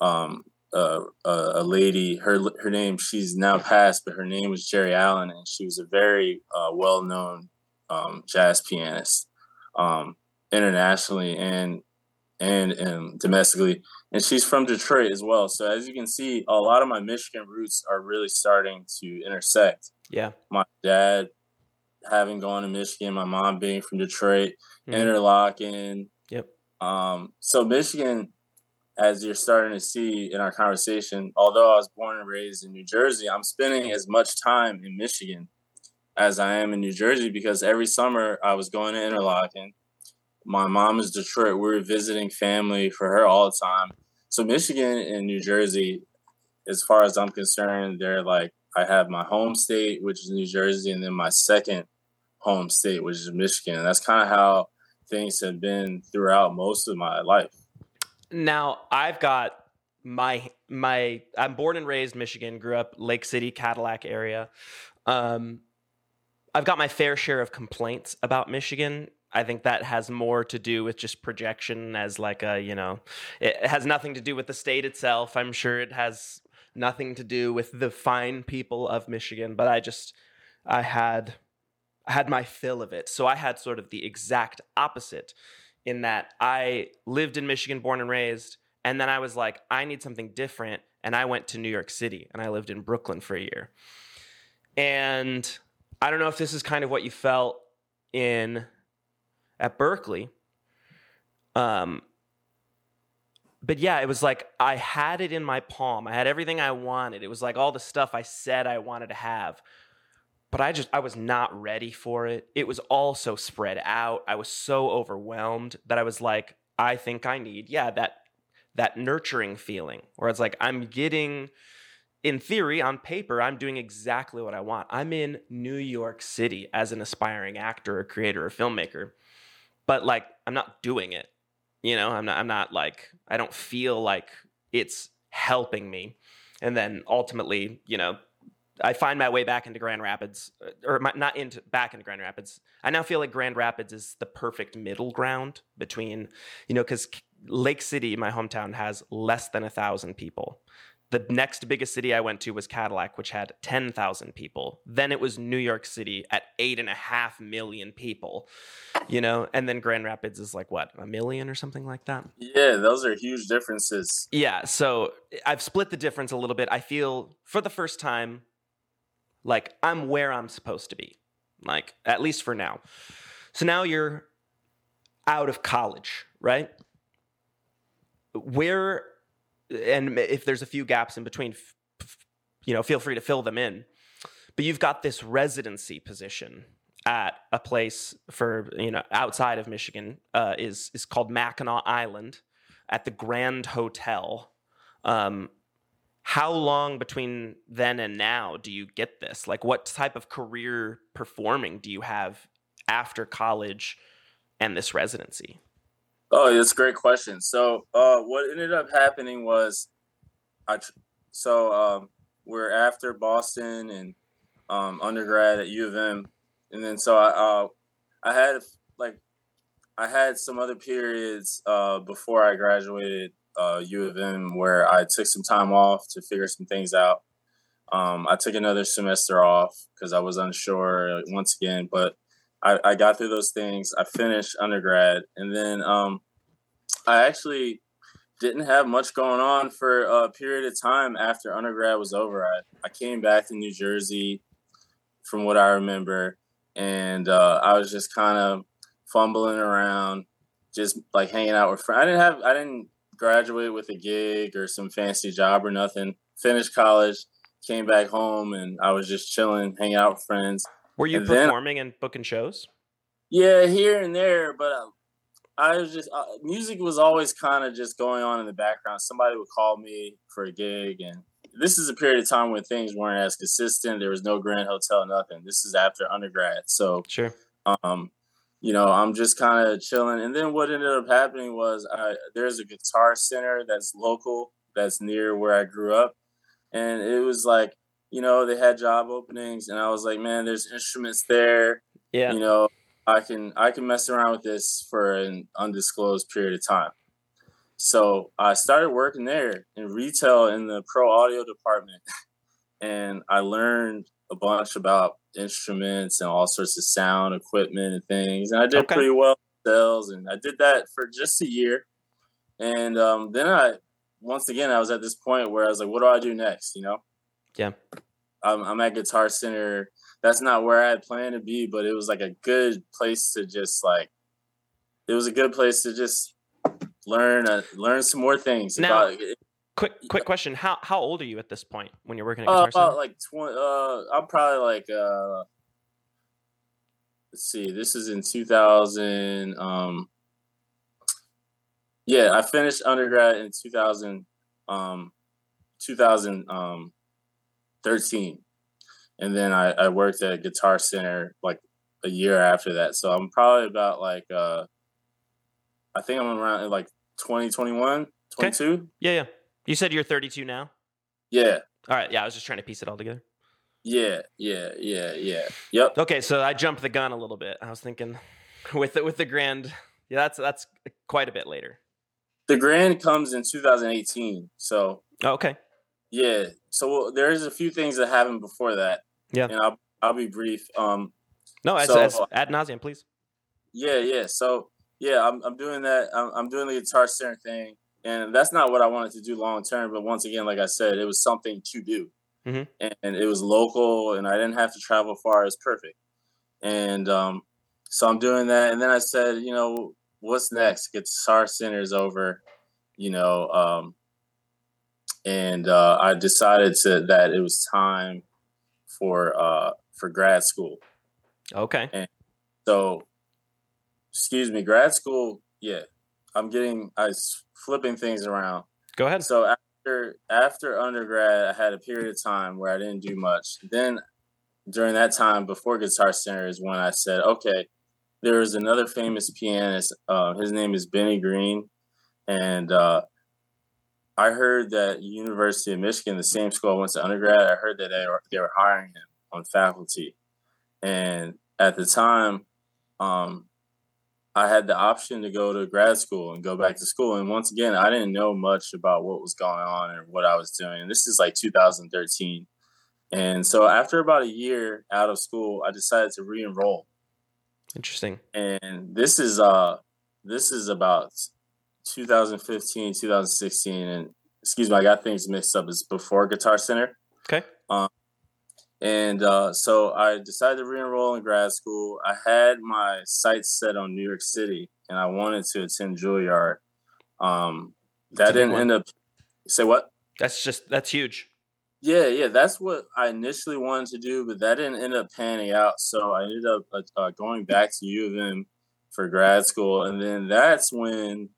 Speaker 2: um, uh, a lady. Her her name she's now passed, but her name was Geri Allen, and she was a very uh, well known um, jazz pianist um, internationally and and and domestically. And she's from Detroit as well. So as you can see, a lot of my Michigan roots are really starting to intersect.
Speaker 1: Yeah.
Speaker 2: My dad having gone to Michigan, my mom being from Detroit, mm-hmm. Interlochen.
Speaker 1: Yep.
Speaker 2: Um, so Michigan, as you're starting to see in our conversation, although I was born and raised in New Jersey, I'm spending as much time in Michigan as I am in New Jersey because every summer I was going to Interlochen. My mom is Detroit. We were visiting family for her all the time. So Michigan and New Jersey, as far as I'm concerned, they're like I have my home state, which is New Jersey, and then my second home state, which is Michigan. And that's kind of how things have been throughout most of my life.
Speaker 1: Now, I've got my my I'm born and raised Michigan, grew up Lake City, Cadillac area. Um, I've got my fair share of complaints about Michigan. I think that has more to do with just projection as like a, you know, it has nothing to do with the state itself. I'm sure it has nothing to do with the fine people of Michigan, but I just I had I had my fill of it. So I had sort of the exact opposite in that I lived in Michigan, born and raised, and then I was like, I need something different, and I went to New York City and I lived in Brooklyn for a year. And I don't know if this is kind of what you felt in at Berklee. Um, but yeah, it was like I had it in my palm. I had everything I wanted. It was like all the stuff I said I wanted to have. But I just I was not ready for it. It was all so spread out. I was so overwhelmed that I was like, I think I need, yeah, that that nurturing feeling where it's like I'm getting in theory, on paper, I'm doing exactly what I want. I'm in New York City as an aspiring actor, or creator, or filmmaker, but like I'm not doing it. You know, I'm not. I'm not like I don't feel like it's helping me. And then ultimately, you know, I find my way back into Grand Rapids, uh, or my, not into back into Grand Rapids. I now feel like Grand Rapids is the perfect middle ground between, you know, because Lake City, my hometown, has less than a thousand people. The next biggest city I went to was Cadillac, which had 10,000 people. Then it was New York City at eight and a half million people, you know? And then Grand Rapids is like, what, a million or something like that?
Speaker 2: Yeah, those are huge differences.
Speaker 1: Yeah. So I've split the difference a little bit. I feel for the first time like I'm where I'm supposed to be, like at least for now. So now you're out of college, right? Where and if there's a few gaps in between, you know, feel free to fill them in. But you've got this residency position at a place for you know outside of Michigan uh, is is called Mackinac Island at the Grand Hotel. Um, how long between then and now do you get this? Like, what type of career performing do you have after college and this residency?
Speaker 2: Oh, that's a great question. So, uh, what ended up happening was, I so um, we're after Boston and um, undergrad at U of M, and then so I uh, I had like I had some other periods uh, before I graduated uh, U of M where I took some time off to figure some things out. Um, I took another semester off because I was unsure once again, but I, I got through those things. I finished undergrad, and then um, I actually didn't have much going on for a period of time after undergrad was over. I, I came back to New Jersey from what I remember, and uh, I was just kind of fumbling around, just like hanging out with friends. I didn't have, I didn't graduate with a gig or some fancy job or nothing. Finished college, came back home, and I was just chilling, hanging out with friends.
Speaker 1: Were you
Speaker 2: And then-
Speaker 1: performing and booking shows?
Speaker 2: Yeah, here and there, but uh, I was just uh, music was always kind of just going on in the background. Somebody would call me for a gig, and this is a period of time when things weren't as consistent. There was no Grand Hotel, nothing. This is after undergrad, so
Speaker 1: Sure.
Speaker 2: um, you know, I'm just kind of chilling. And then what ended up happening was I, there's a guitar center that's local, that's near where I grew up. And it was like, you know, they had job openings and I was like, man, there's instruments there.
Speaker 1: Yeah.
Speaker 2: You know, I can I can mess around with this for an undisclosed period of time. So I started working there in retail in the pro audio department. And I learned a bunch about instruments and all sorts of sound equipment and things. And I did
Speaker 1: Okay.
Speaker 2: pretty well sales, and I did that for just a year. And um, then I, once again, I was at this point where I was like, "What do I do next?" You know?
Speaker 1: Yeah.
Speaker 2: I'm, I'm at Guitar Center. That's not where I had planned to be, but it was like a good place to just like. It was a good place to just learn uh, learn some more things
Speaker 1: Now-
Speaker 2: about
Speaker 1: Quick quick question. How how old are you at this point when you're working at
Speaker 2: Uh,
Speaker 1: Guitar Center?
Speaker 2: about like twenty. Uh, I'm probably like uh, let's see. This is in 2000. Um, yeah, I finished undergrad in 2000. Um, 2000. Um, 13, and then I, I worked at Guitar Center like a year after that. So I'm probably about like uh, I think I'm around like 2021, 22.
Speaker 1: yeah, yeah. You said you're 32 now.
Speaker 2: Yeah,
Speaker 1: All right. Yeah, I was just trying to piece it all together.
Speaker 2: yeah, yeah, yeah, yeah. Yep.
Speaker 1: Okay, so I jumped the gun a little bit. I was thinking with the, with the grand. Yeah, that's that's quite a bit later.
Speaker 2: The Grand comes in 2018. So
Speaker 1: Oh, okay.
Speaker 2: yeah, so there's a few things that happened before that.
Speaker 1: Yeah.
Speaker 2: and I'll I'll be brief. Um,
Speaker 1: No, as,
Speaker 2: So-
Speaker 1: as ad nauseum, please.
Speaker 2: yeah, yeah. So yeah, I'm I'm doing that. I'm I'm doing the guitar center thing, and that's not what I wanted to do long term. But once again, like I said, it was something to do,
Speaker 1: Mhm.
Speaker 2: and, and it was local, and I didn't have to travel far. It's perfect, and um, so I'm doing that. And then I said, you know, what's next? Get center Centers over, you know, um, and uh, I decided to that it was time for uh, for grad school.
Speaker 1: Okay.
Speaker 2: and So, excuse me, grad school. Yeah, I'm getting. I was flipping things around.
Speaker 1: Go ahead.
Speaker 2: So after after undergrad, I had a period of time where I didn't do much. Then during that time, before Guitar Center, is when I said, okay, there is another famous pianist. Uh, his name is Benny Green, and uh, I heard that University of Michigan, the same school I went to undergrad, I heard that they were they were hiring him on faculty, and at the time, um, I had the option to go to grad school and go back to school. And once again, I didn't know much about what was going on or what I was doing. This is like 2013. And so after about a year out of school, I decided to re-enroll.
Speaker 1: Interesting.
Speaker 2: And this is uh this is about 2015, 2016 and excuse me, I got things mixed up. It's before Guitar Center.
Speaker 1: Okay.
Speaker 2: And uh, so I decided to re-enroll in grad school. I had my sights set on New York City, and I wanted to attend Juilliard. Um, that
Speaker 1: That's a big
Speaker 2: didn't end up. Say what?
Speaker 1: That's just that's huge.
Speaker 2: Yeah, yeah, that's what I initially wanted to do, but that didn't end up panning out. So I ended up uh, uh, going back to U of M for grad school, and then that's when,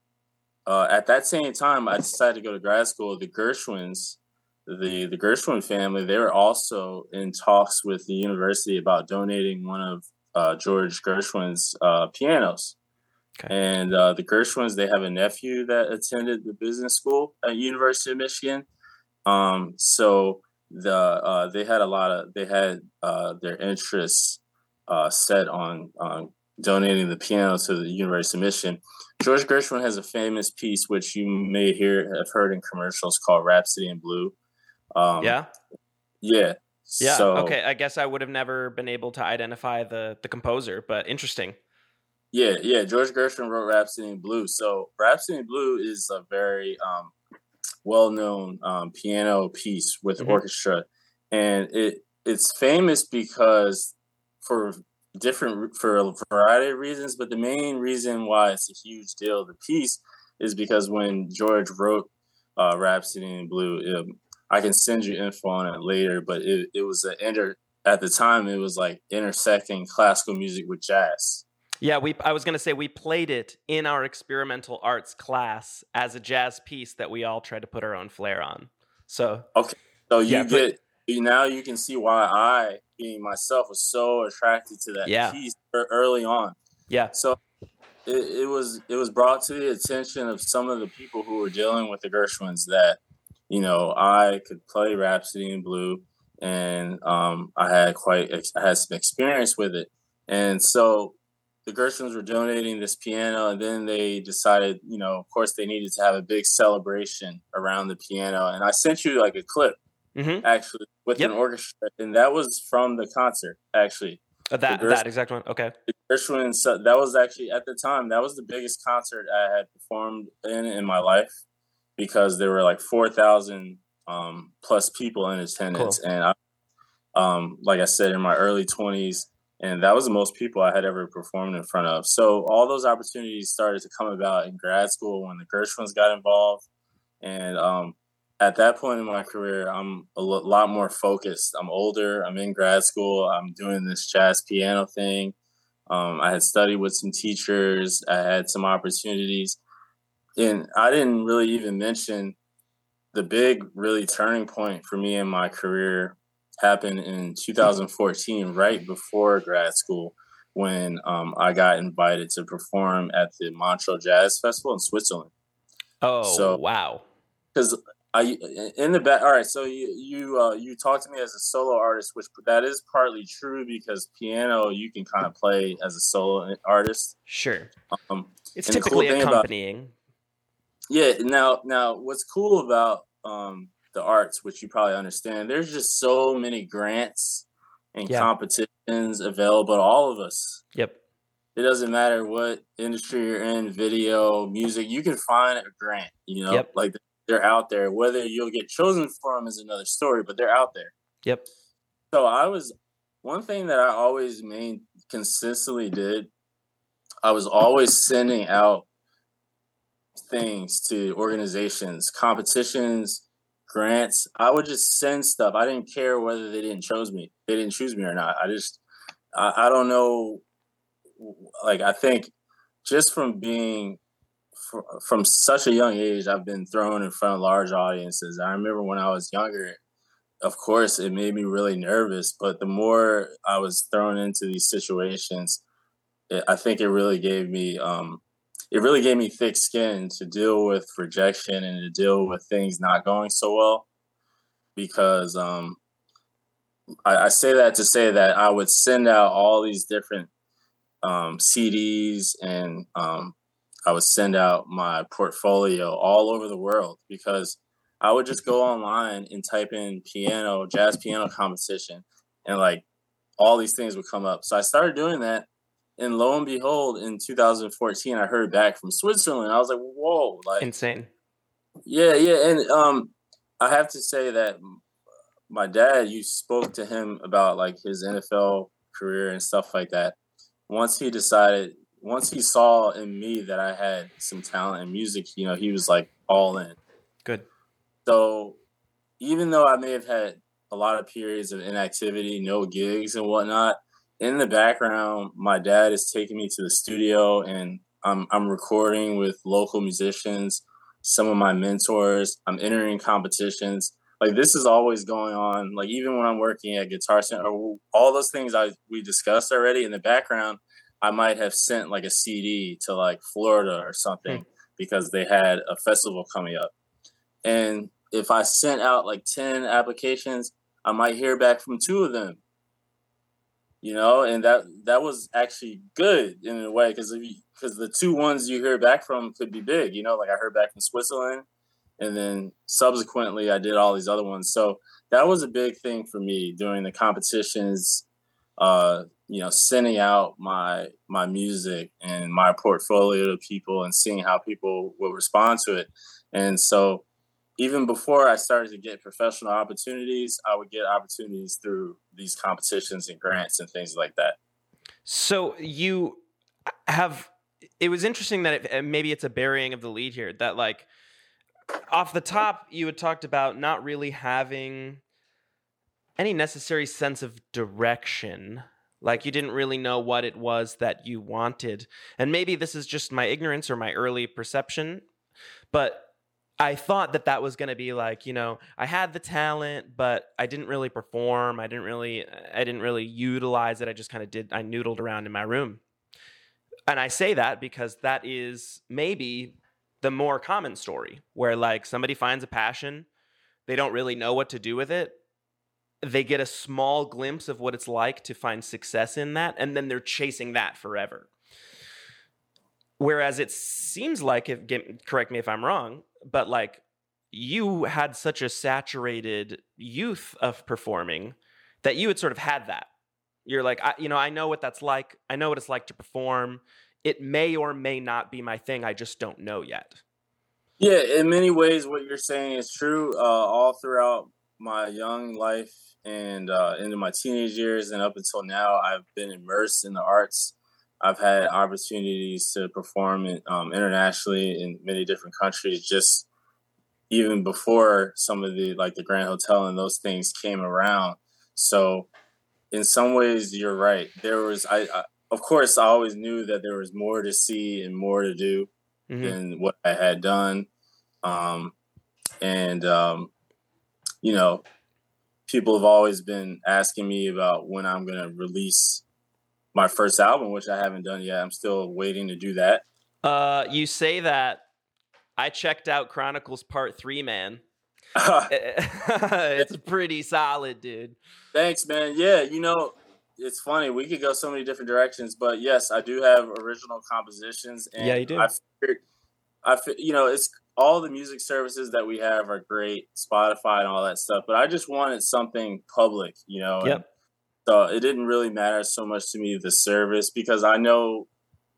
Speaker 2: uh, at that same time, I decided to go to grad school. The Gershwins, the the Gershwin family, they were also in talks with the university about donating one of uh, George Gershwin's uh, pianos.
Speaker 1: Okay.
Speaker 2: And uh, the Gershwins, they have a nephew that attended the business school at University of Michigan. Um, so the uh, they had a lot of they had uh, their interests uh, set on on donating the piano to the University of Michigan. George Gershwin has a famous piece which you may hear have heard in commercials called Rhapsody in Blue. Um,
Speaker 1: yeah.
Speaker 2: yeah,
Speaker 1: Yeah.
Speaker 2: So,
Speaker 1: okay. I guess I would have never been able to identify the the composer, but interesting.
Speaker 2: Yeah, yeah. George Gershwin wrote Rhapsody in Blue. So Rhapsody in Blue is a very um, well-known um, piano piece with mm-hmm. orchestra, and it it's famous because for different for a variety of reasons, but the main reason why it's a huge deal, the piece, is because when George wrote uh, Rhapsody in Blue, it, I can send you info on it later, but it, it was an inter at the time it was like intersecting classical music with jazz.
Speaker 1: Yeah, we I was going to say we played it in our experimental arts class as a jazz piece that we all tried to put our own flair on. So
Speaker 2: Okay. So you yeah, get but, now you can see why I being myself was so attracted to that yeah. piece early on.
Speaker 1: Yeah.
Speaker 2: So it, it was it was brought to the attention of some of the people who were dealing with the Gershwins that you know I could play Rhapsody in Blue and um, I had quite I had some experience with it, and so the Gershwins were donating this piano, and then they decided, you know, of course, they needed to have a big celebration around the piano, and I sent you like a clip, mm-hmm. actually, with yep. an orchestra, and that was from the concert, actually.
Speaker 1: Uh, that that exact one, okay.
Speaker 2: The Gershwins, that was actually at the time that was the biggest concert I had performed in in my life because there were like four thousand um, plus people in attendance, cool. and I, um, like I said, in my early twenties, and that was the most people I had ever performed in front of. So all those opportunities started to come about in grad school when the Gershwins got involved, and um, at that point in my career, I'm a lot more focused. I'm older. I'm in grad school. I'm doing this jazz piano thing. Um, I had studied with some teachers. I had some opportunities, and I didn't really even mention the big, really turning point for me in my career happened in 2014, right before grad school, when um, I got invited to perform at the Montreux Jazz Festival in Switzerland.
Speaker 1: Oh, so, wow!
Speaker 2: Because I in the back. All right, so you you uh, you talked to me as a solo artist, which that is partly true because piano you can kind of play as a solo artist.
Speaker 1: Sure. Um, it's typically cool accompanying. About,
Speaker 2: yeah. Now, now, what's cool about um, the arts, which you probably understand, there's just so many grants and yeah. competitions available to all of us.
Speaker 1: Yep.
Speaker 2: It doesn't matter what industry you're in, video, music, you can find a grant, you know, yep. like they're out there. Whether you'll get chosen for them is another story, but they're out there.
Speaker 1: Yep.
Speaker 2: So I was, one thing that I always main consistently did, I was always sending out things to organizations, competitions, grants. I would just send stuff. I didn't care whether they didn't choose me. They didn't choose me or not. I just I, I don't know. Like I think just from being from such a young age, I've been thrown in front of large audiences. I remember when I was younger, of course, it made me really nervous. But the more I was thrown into these situations, it, I think it really gave me um, it really gave me thick skin to deal with rejection and to deal with things not going so well because um, I, I, say that to say that I would send out all these different um, CDs and um, I would send out my portfolio all over the world because I would just go online and type in piano, jazz piano competition, and like all these things would come up. So I started doing that and lo and behold, in 2014, I heard back from Switzerland. I was like, "Whoa!" Like
Speaker 1: insane.
Speaker 2: Yeah, yeah, and um, I have to say that my dad, you spoke to him about like his NFL career and stuff like that. Once he decided, once he saw in me that I had some talent in music, you know, he was like all in.
Speaker 1: Good.
Speaker 2: So, even though I may have had a lot of periods of inactivity, no gigs and whatnot, in the background, my dad is taking me to the studio and I'm I'm recording with local musicians, some of my mentors. I'm entering competitions. Like this is always going on. Like even when I'm working at Guitar Center, all those things I we discussed already in the background. I might have sent like a CD to like Florida or something hmm. because they had a festival coming up. And if I sent out like 10 applications, I might hear back from two of them you know, and that that was actually good in a way because because the two ones you hear back from could be big, you know, like I heard back from Switzerland, and then subsequently I did all these other ones. So that was a big thing for me during the competitions, uh, you know sending out my my music and my portfolio to people and seeing how people will respond to it and so even before i started to get professional opportunities i would get opportunities through these competitions and grants and things like that
Speaker 1: so you have it was interesting that it, maybe it's a burying of the lead here that like off the top you had talked about not really having any necessary sense of direction like you didn't really know what it was that you wanted. And maybe this is just my ignorance or my early perception, but I thought that that was going to be like, you know, I had the talent, but I didn't really perform. I didn't really I didn't really utilize it. I just kind of did I noodled around in my room. And I say that because that is maybe the more common story where like somebody finds a passion, they don't really know what to do with it, they get a small glimpse of what it's like to find success in that, and then they're chasing that forever. Whereas it seems like, if correct me if I'm wrong, but like you had such a saturated youth of performing that you had sort of had that. You're like, I, you know, I know what that's like. I know what it's like to perform. It may or may not be my thing. I just don't know yet.
Speaker 2: Yeah, in many ways, what you're saying is true. Uh, all throughout my young life and uh, into my teenage years and up until now, I've been immersed in the arts. I've had opportunities to perform in, um, internationally in many different countries. Just even before some of the like the Grand Hotel and those things came around. So, in some ways, you're right. There was I, I of course I always knew that there was more to see and more to do mm-hmm. than what I had done. Um, and um, you know, people have always been asking me about when I'm going to release my first album, which I haven't done yet. I'm still waiting to do that.
Speaker 1: Uh, you say that. I checked out Chronicles Part Three, man. it's pretty solid, dude.
Speaker 2: Thanks, man. Yeah, you know, it's funny. We could go so many different directions, but yes, I do have original compositions.
Speaker 1: And yeah, you do.
Speaker 2: I figured, I, you know, it's all the music services that we have are great, Spotify and all that stuff. But I just wanted something public, you know.
Speaker 1: Yep.
Speaker 2: So it didn't really matter so much to me the service because I know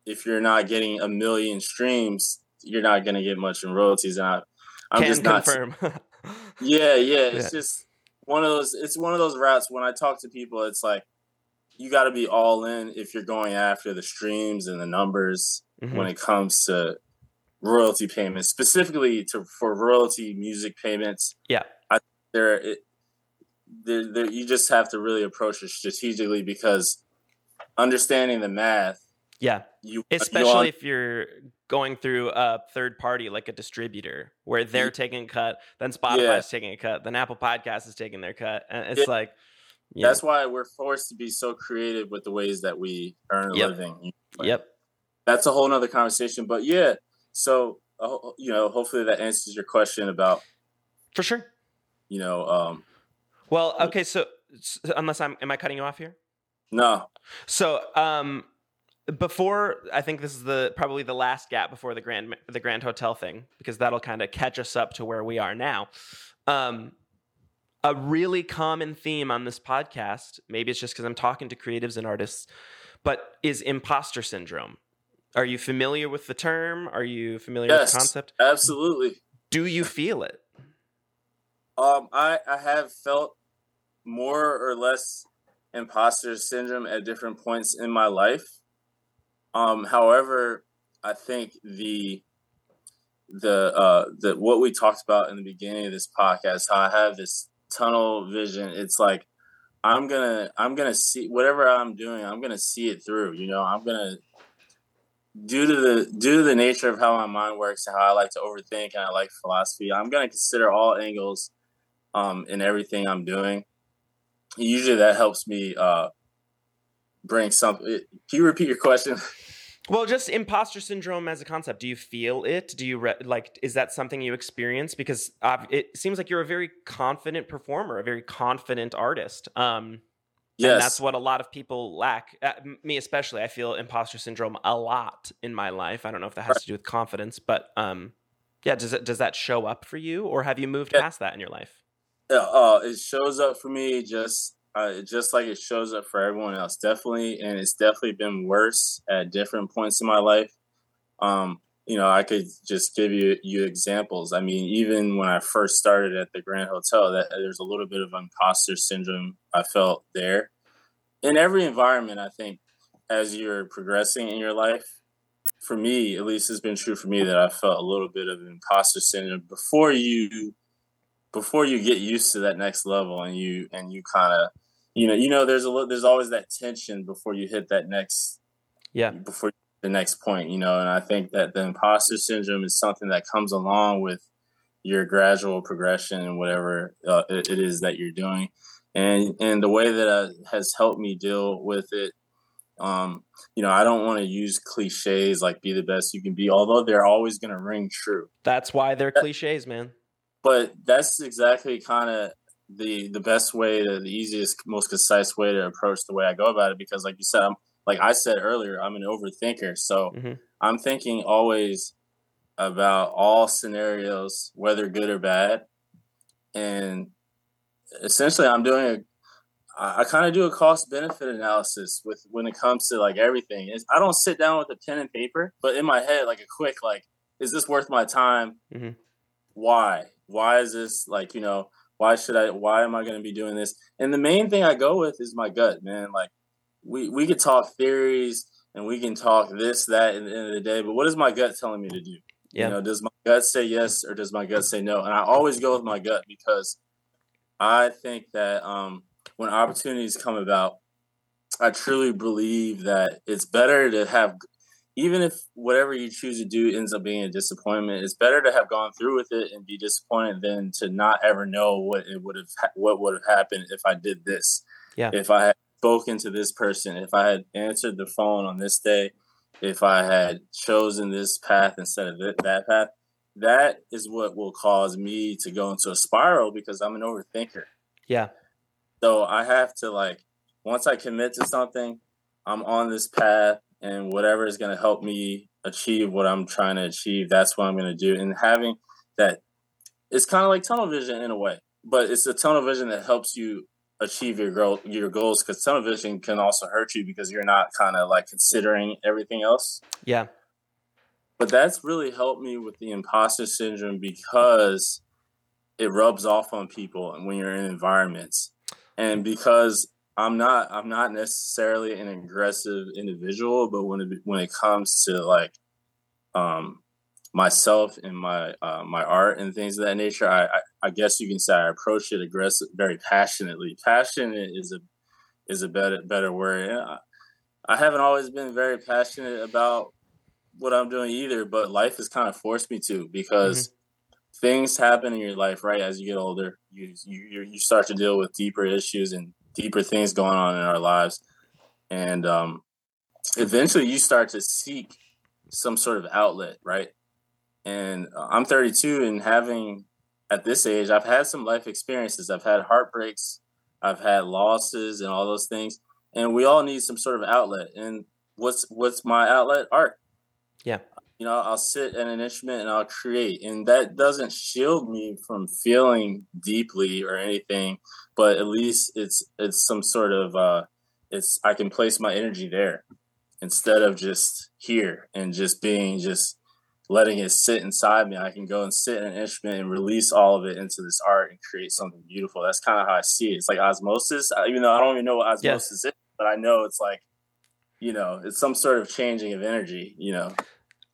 Speaker 2: if you're not getting a million streams, you're not going to get much in royalties. And I,
Speaker 1: I'm Can just confirm.
Speaker 2: not. yeah, yeah. It's yeah. just one of those. It's one of those routes. When I talk to people, it's like you got to be all in if you're going after the streams and the numbers mm-hmm. when it comes to royalty payments, specifically to for royalty music payments.
Speaker 1: Yeah,
Speaker 2: I, there, it, there, there, you just have to really approach it strategically because understanding the math.
Speaker 1: Yeah, you especially you if you're going through a third party like a distributor where they're taking a cut, then Spotify's yeah. taking a cut, then Apple Podcast is taking their cut, and it's yeah. like.
Speaker 2: Yeah. That's why we're forced to be so creative with the ways that we earn a
Speaker 1: yep.
Speaker 2: living.
Speaker 1: yep.
Speaker 2: That's a whole nother conversation. But yeah, so, uh, you know, hopefully that answers your question about.
Speaker 1: For sure.
Speaker 2: You know. Um,
Speaker 1: well, okay. So, unless I'm, am I cutting you off here?
Speaker 2: No.
Speaker 1: So, um, before I think this is the probably the last gap before the grand the Grand Hotel thing because that'll kind of catch us up to where we are now. Um, a really common theme on this podcast, maybe it's just because I'm talking to creatives and artists, but is imposter syndrome. Are you familiar with the term? Are you familiar yes, with the concept?
Speaker 2: Absolutely.
Speaker 1: Do you feel it?
Speaker 2: Um, I, I have felt more or less imposter syndrome at different points in my life. Um, however, I think the the uh the what we talked about in the beginning of this podcast, how I have this tunnel vision. It's like I'm gonna I'm gonna see whatever I'm doing, I'm gonna see it through. You know, I'm gonna due to the due to the nature of how my mind works and how I like to overthink and I like philosophy, I'm gonna consider all angles um, in everything I'm doing. Usually, that helps me uh, bring something. Can you repeat your question?
Speaker 1: Well, just imposter syndrome as a concept. Do you feel it? Do you re- like? Is that something you experience? Because uh, it seems like you're a very confident performer, a very confident artist. Um, Yes. And that's what a lot of people lack. Uh, me especially, I feel imposter syndrome a lot in my life. I don't know if that has right. to do with confidence, but um, yeah, does it does that show up for you, or have you moved yeah. past that in your life?
Speaker 2: Uh, it shows up for me just uh, just like it shows up for everyone else. Definitely, and it's definitely been worse at different points in my life. Um, you know, I could just give you you examples. I mean, even when I first started at the Grand Hotel, that there's a little bit of imposter syndrome I felt there. In every environment, I think as you're progressing in your life, for me, at least, it's been true for me that I felt a little bit of imposter syndrome before you before you get used to that next level and you and you kind of you know you know there's a there's always that tension before you hit that next
Speaker 1: yeah.
Speaker 2: before the next point you know and i think that the imposter syndrome is something that comes along with your gradual progression and whatever uh, it, it is that you're doing. And and the way that uh, has helped me deal with it um you know i don't want to use cliches like be the best you can be although they're always going to ring true.
Speaker 1: That's why they're cliches man
Speaker 2: but that's exactly kind of the the best way to the easiest most concise way to approach the way i go about it because like you said i'm like i said earlier i'm an overthinker so mm-hmm. i'm thinking always about all scenarios whether good or bad and essentially i'm doing a I kind of do a cost benefit analysis with when it comes to like everything. It's, I don't sit down with a pen and paper, but in my head, like a quick, like, is this worth my time? Mm-hmm. Why? Why is this like you know why should i why am i going to be doing this? And the main thing i go with is my gut man. Like we we could talk theories and we can talk this that at the end of the day but what is my gut telling me to do? Yeah. you know does my gut say yes or does my gut say no? And i always go with my gut because i think that um when opportunities come about i truly believe that it's better to have even if whatever you choose to do ends up being a disappointment, it's better to have gone through with it and be disappointed than to not ever know what it would have what would have happened if I did this.
Speaker 1: Yeah.
Speaker 2: If I had spoken to this person, if I had answered the phone on this day, if I had chosen this path instead of that path, that is what will cause me to go into a spiral because I'm an overthinker.
Speaker 1: Yeah.
Speaker 2: So I have to like once I commit to something, I'm on this path and whatever is going to help me achieve what I'm trying to achieve, that's what I'm going to do. And having that, it's kind of like tunnel vision in a way, but it's a tunnel vision that helps you achieve your goal, your goals. Because tunnel vision can also hurt you because you're not kind of like considering everything else.
Speaker 1: Yeah.
Speaker 2: But that's really helped me with the imposter syndrome because it rubs off on people and when you're in environments, and because I'm not I'm not necessarily an aggressive individual, but when it when it comes to like um myself and my uh, my art and things of that nature, I, I, I guess you can say I approach it aggressive, very passionately. Passionate is a is a better better word. I, I haven't always been very passionate about what I'm doing either, but life has kind of forced me to because mm-hmm. things happen in your life, right? As you get older, you you you start to deal with deeper issues and deeper things going on in our lives. And um, eventually you start to seek some sort of outlet, right? And I'm 32 and having at this age, I've had some life experiences. I've had heartbreaks, I've had losses and all those things. And we all need some sort of outlet. And what's what's my outlet? Art.
Speaker 1: Yeah
Speaker 2: you know i'll sit at an instrument and i'll create. And that doesn't shield me from feeling deeply or anything but at least it's it's some sort of uh it's i can place my energy there instead of just here and just being just letting it sit inside me. I can go and sit in an instrument and release all of it into this art and create something beautiful. That's kind of how i see it. It's like osmosis. Even though i don't even know what osmosis is but i know it's like you know it's some sort of changing of energy you know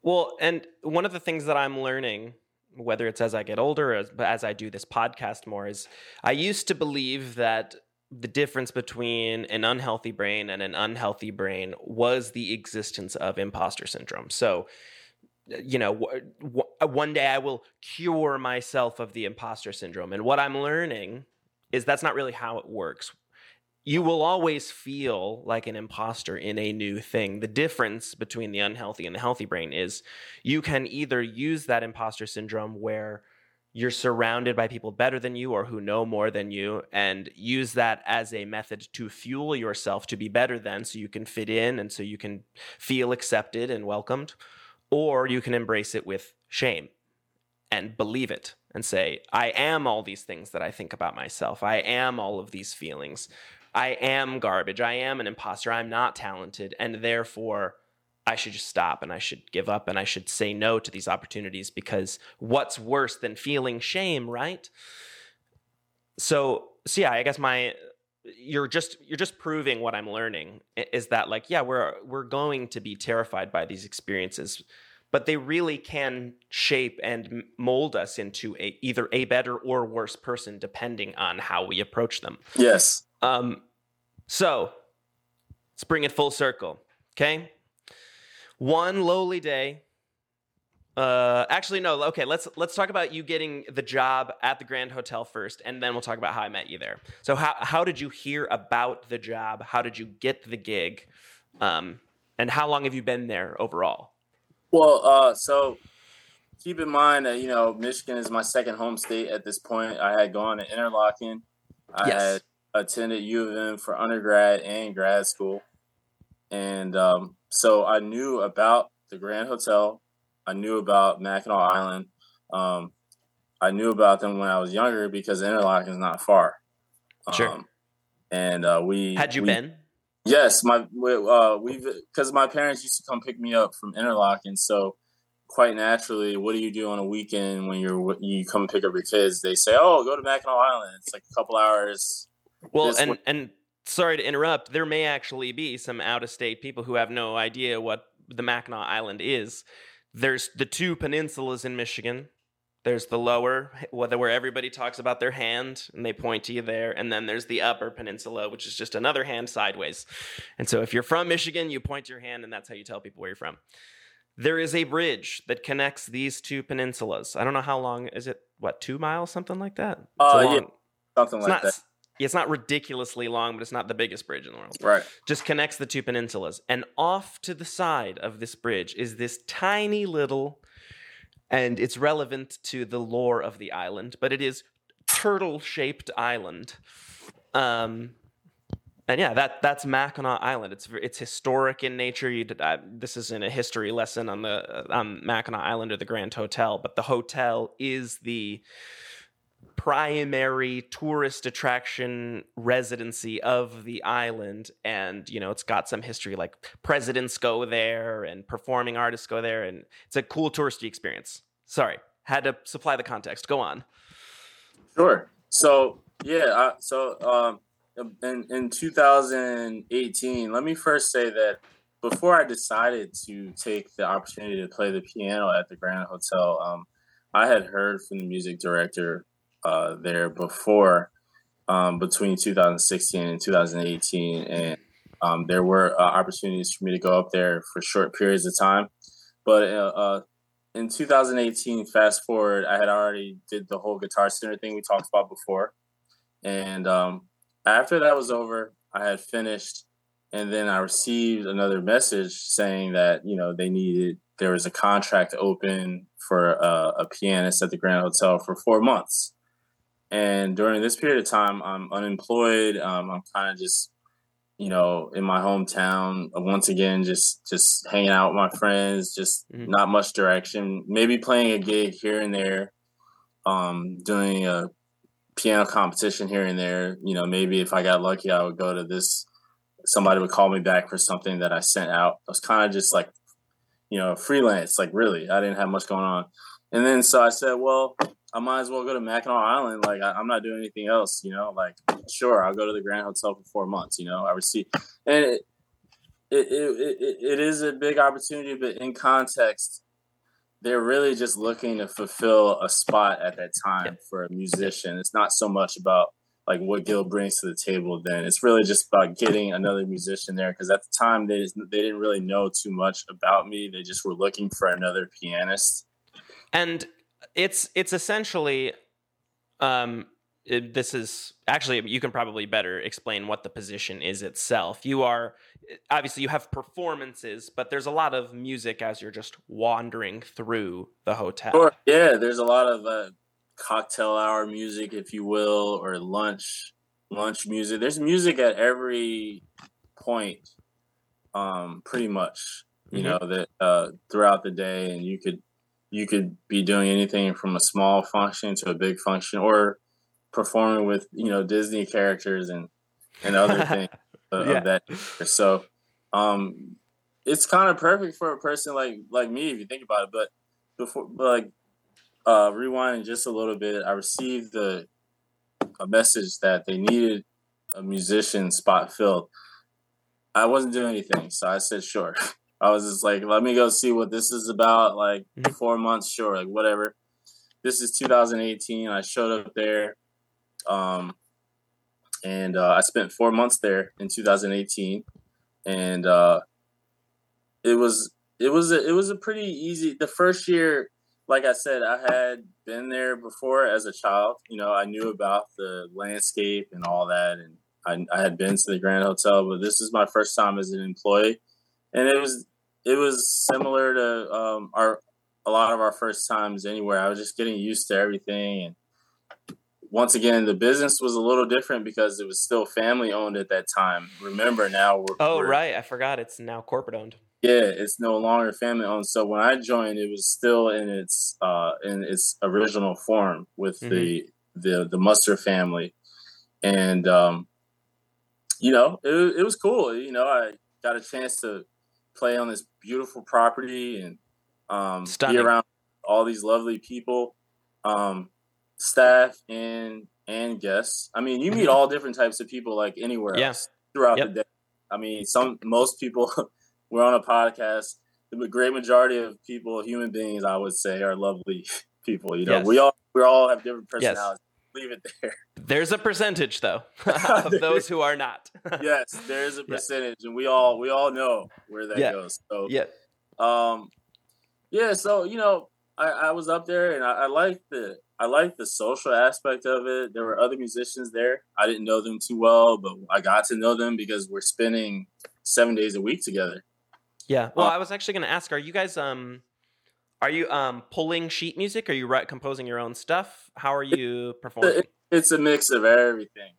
Speaker 1: well, and one of the things that I'm learning, whether it's as I get older or as, as I do this podcast more, is I used to believe that the difference between an unhealthy brain and an unhealthy brain was the existence of imposter syndrome. So, uh, you know, w- w- uh, one day I will cure myself of the imposter syndrome. And what I'm learning is that's not really how it works you will always feel like an imposter in a new thing. The difference between the unhealthy and the healthy brain is you can either use that imposter syndrome where you're surrounded by people better than you or who know more than you and use that as a method to fuel yourself to be better than so you can fit in and so you can feel accepted and welcomed or you can embrace it with shame and believe it and say i am all these things that i think about myself i am all of these feelings I am garbage. I am an imposter. I'm not talented. And therefore, I should just stop and I should give up and I should say no to these opportunities because what's worse than feeling shame, right? So, so yeah, I guess my you're just you're just proving what I'm learning is that like yeah, we're we're going to be terrified by these experiences, but they really can shape and mold us into a either a better or worse person depending on how we approach them.
Speaker 2: Yes.
Speaker 1: Um so, let's bring it full circle, okay? One lowly day. Uh, actually, no. Okay, let's let's talk about you getting the job at the Grand Hotel first, and then we'll talk about how I met you there. So, how how did you hear about the job? How did you get the gig? Um, and how long have you been there overall?
Speaker 2: Well, uh, so keep in mind that you know Michigan is my second home state at this point. I had gone to Interlochen. I yes. had attended U of M for undergrad and grad school, and um, so I knew about the Grand Hotel. I knew about Mackinac Island. Um, I knew about them when I was younger because Interlochen is not far.
Speaker 1: Sure. Um,
Speaker 2: and uh, we
Speaker 1: had you
Speaker 2: we,
Speaker 1: been?
Speaker 2: Yes, my uh, we've because my parents used to come pick me up from Interlochen, so quite naturally, what do you do on a weekend when you're you come pick up your kids? They say, "Oh, go to Mackinac Island. It's like a couple hours."
Speaker 1: Well, and and sorry to interrupt, there may actually be some out of state people who have no idea what the Mackinac Island is. There's the two peninsulas in Michigan. There's the lower, where everybody talks about their hand and they point to you there. And then there's the upper peninsula, which is just another hand sideways. And so if you're from Michigan, you point your hand and that's how you tell people where you're from. There is a bridge that connects these two peninsulas. I don't know how long is it, what, two miles, something like that?
Speaker 2: Uh, yeah, something like
Speaker 1: not,
Speaker 2: that
Speaker 1: it's not ridiculously long, but it's not the biggest bridge in the world.
Speaker 2: Right.
Speaker 1: Just connects the two peninsulas. And off to the side of this bridge is this tiny little, and it's relevant to the lore of the island, but it is turtle shaped island. Um, and yeah, that that's Mackinac Island. It's it's historic in nature. You did, uh, this isn't a history lesson on the on Mackinac Island or the Grand Hotel, but the hotel is the primary tourist attraction residency of the island. And you know it's got some history like presidents go there and performing artists go there. And it's a cool touristy experience. Sorry had to supply the context. Go on.
Speaker 2: Sure. So yeah uh, so um in, in 2018 let me first say that before i decided to take the opportunity to play the piano at the grand hotel um, i had heard from the music director uh, there before um, between 2016 and 2018, and um, there were uh, opportunities for me to go up there for short periods of time. But uh, uh in 2018, fast forward, I had already did the whole Guitar Center thing we talked about before, and um, after that was over, I had finished, and then I received another message saying that you know they needed there was a contract open for a, a pianist at the Grand Hotel for four months. And during this period of time, I'm unemployed. Um, I'm kind of just, you know, in my hometown uh, once again, just just hanging out with my friends, just mm-hmm. not much direction. Maybe playing a gig here and there, um, doing a piano competition here and there. You know, maybe if I got lucky, I would go to this. Somebody would call me back for something that I sent out. I was kind of just like, you know, freelance. Like really, I didn't have much going on. And then so I said, well, I might as well go to Mackinac Island. Like I, am not doing anything else, you know. Like sure, I'll go to the Grand Hotel for four months. You know, I receive, and it it, it it it is a big opportunity, but in context, they're really just looking to fulfill a spot at that time for a musician. It's not so much about like what Gil brings to the table. Then it's really just about getting another musician there because at the time they they didn't really know too much about me. They just were looking for another pianist.
Speaker 1: And it's it's essentially um it, this is actually you can probably better explain what the position is itself. You are obviously you have performances, but there's a lot of music as you're just wandering through the hotel.
Speaker 2: Sure. Yeah, there's a lot of uh, cocktail hour music, if you will, or lunch lunch music. There's music at every point, um, pretty much. You mm-hmm. know that uh, throughout the day, and you could you could be doing anything from a small function to a big function or performing with you know disney characters and and other things of,
Speaker 1: Yeah.
Speaker 2: of that. So, um, it's kind of perfect for a person like like me if you think about it. But before, like, uh, rewinding just a little bit, I received the a message that they needed a musician spot filled. I wasn't doing anything, so I said sure. I was just like, let me go see what this is about. Like
Speaker 1: Mhm.
Speaker 2: four months, sure, like whatever. This is 2018. I showed up there, um, and uh, I spent four months there in 2018, and uh, it was it was a, it was a pretty easy. The first year, like I said, I had been there before as a child. You know, I knew about the landscape and all that, and I, I had been to the Grand Hotel, but this is my first time as an employee, and it was it was similar to um, our a lot of our first times anywhere. I was just getting used to everything, and once again, the business was a little different because it was still family owned at that time. Remember now, we're,
Speaker 1: Oh,
Speaker 2: we're-
Speaker 1: right. I forgot. It's now corporate owned.
Speaker 2: yeah, it's no longer family owned. So when I joined, it was still in its uh, in its original form with the the the Musser family, and um, you know it, it was cool. You know, I got a chance to play on this beautiful property and um, be around all these lovely people, um, staff and and guests. I mean, you meet all different types of people like anywhere
Speaker 1: Yeah.
Speaker 2: else throughout
Speaker 1: Yep.
Speaker 2: the day. I mean, some most people we're on a podcast. The great majority of people, human beings, I would say, are lovely people. You know,
Speaker 1: Yes.
Speaker 2: we all we all have different
Speaker 1: Yes.
Speaker 2: Personalities. Leave it there.
Speaker 1: There's a percentage, though, of those who are not.
Speaker 2: yes, there is a
Speaker 1: Yeah.
Speaker 2: percentage, and we all we all know where that
Speaker 1: Yeah.
Speaker 2: goes. So
Speaker 1: yeah.
Speaker 2: um yeah so you know i, I was up there and I, I liked the i liked the social aspect of it there were other musicians there i didn't know them too well but i got to know them because we're spending seven days a week together
Speaker 1: Yeah. Well,
Speaker 2: Uh,
Speaker 1: I was actually going to ask: Are you guys um, are you um pulling sheet music? Are you write, composing your own stuff? How are you performing?
Speaker 2: it's a mix of everything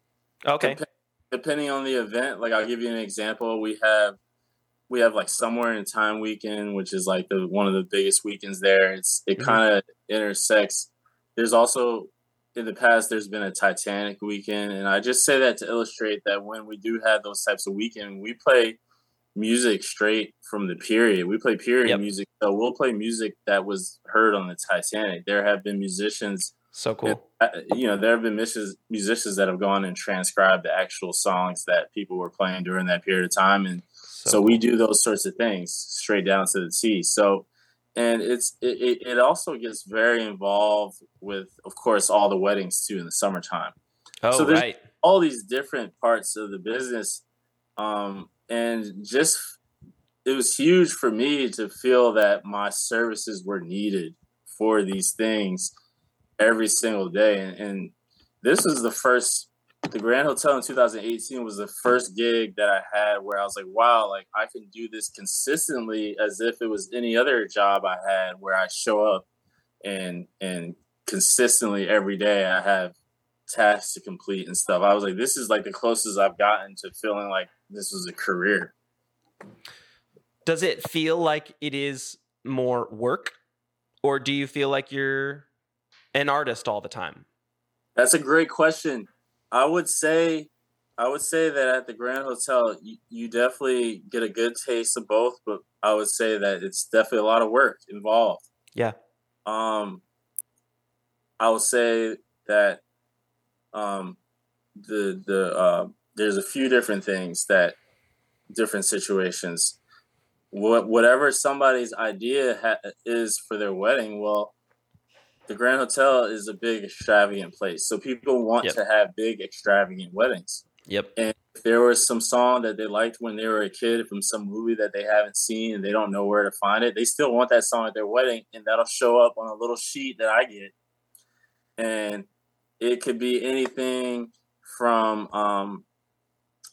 Speaker 1: Okay.
Speaker 2: Dep- depending on the event like i'll give you an example we have we have like somewhere in time weekend which is like the one of the biggest weekends there it's it
Speaker 1: Mhm.
Speaker 2: kind of intersects there's also in the past there's been a titanic weekend and i just say that to illustrate that when we do have those types of weekend we play music straight from the period we play period
Speaker 1: Yep.
Speaker 2: music so we'll play music that was heard on the titanic there have been musicians
Speaker 1: So cool.
Speaker 2: uh, you know, there have been musicians, that have gone and transcribed the actual songs that people were playing during that period of time, and so, we do those sorts of things straight down to the T. So, and it's it, it, it also gets very involved with, of course, all the weddings too in the summertime.
Speaker 1: Oh,
Speaker 2: so there's-
Speaker 1: right.
Speaker 2: All these different parts of the business, um, and just it was huge for me to feel that my services were needed for these things every single day. And, and this was the first, the Grand Hotel in 2018 was the first gig that I had where I was like, wow, like I can do this consistently as if it was any other job I had where I show up and, and consistently every day I have tasks to complete and stuff. I was like, this is like the closest I've gotten to feeling like this was a career.
Speaker 1: Does it feel like it is more work, or do you feel like you're an artist all the time?
Speaker 2: That's a great question. I would say, I would say that at the Grand Hotel, you, you definitely get a good taste of both, but I would say that it's definitely a lot of work involved.
Speaker 1: Yeah.
Speaker 2: Um, I would say that um, the the uh, there's a few different things that different situations. What whatever somebody's idea ha- is for their wedding, well, the Grand Hotel is a big extravagant place, so people want
Speaker 1: Yep.
Speaker 2: to have big extravagant weddings.
Speaker 1: Yep.
Speaker 2: And if there was some song that they liked when they were a kid from some movie that they haven't seen and they don't know where to find it, they still want that song at their wedding, and that'll show up on a little sheet that I get. And it could be anything from, um,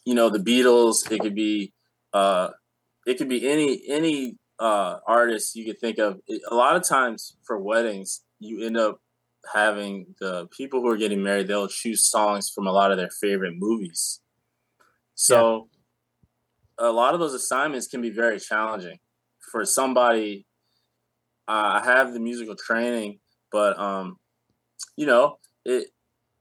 Speaker 2: you know, the Beatles. It could be, uh, it could be any any uh, artist you could think of. It- a lot of times for weddings, you end up having the people who are getting married. They'll choose songs from a lot of their favorite movies. So, a lot of those assignments can be very challenging for somebody. Uh, I have the musical training, but um, you know, it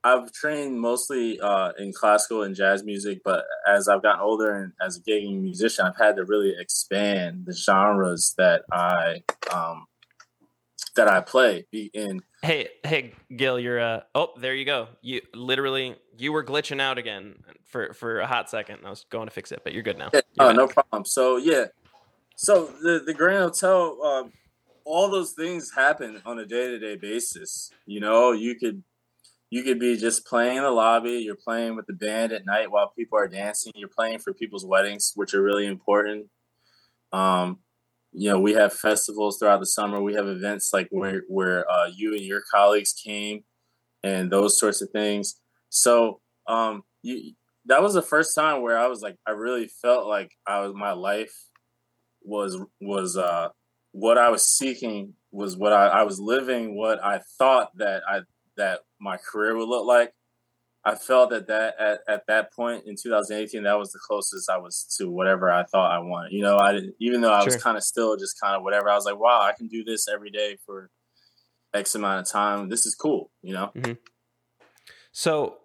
Speaker 2: I've trained mostly uh, in classical and jazz music, but as I've gotten older and as a gigging musician, I've had to really expand the genres that I um, that I play. In
Speaker 1: hey, hey, Gil, you're uh oh, there you go. You literally you were glitching out again for for a hot second. I was going to fix it, but you're good now.
Speaker 2: Yeah,
Speaker 1: You're
Speaker 2: oh, no problem. So yeah, so the the Grand Hotel, um, all those things happen on a day to day basis. You know, you could you could be just playing in the lobby. You're playing with the band at night while people are dancing. You're playing for people's weddings, which are really important. Um, you know, we have festivals throughout the summer. We have events like where where uh, you and your colleagues came, and those sorts of things. So, um, you that was the first time where I was like, I really felt like I was my life was was uh what I was seeking was what I, I was living what I thought that I that my career would look like. I felt that that at, at that point in 2018, that was the closest I was to whatever I thought I wanted. You know, I didn't, even though I was kind of still just kind of whatever. I was like, wow, I can do this every day for X amount of time. This is cool. You know,
Speaker 1: So,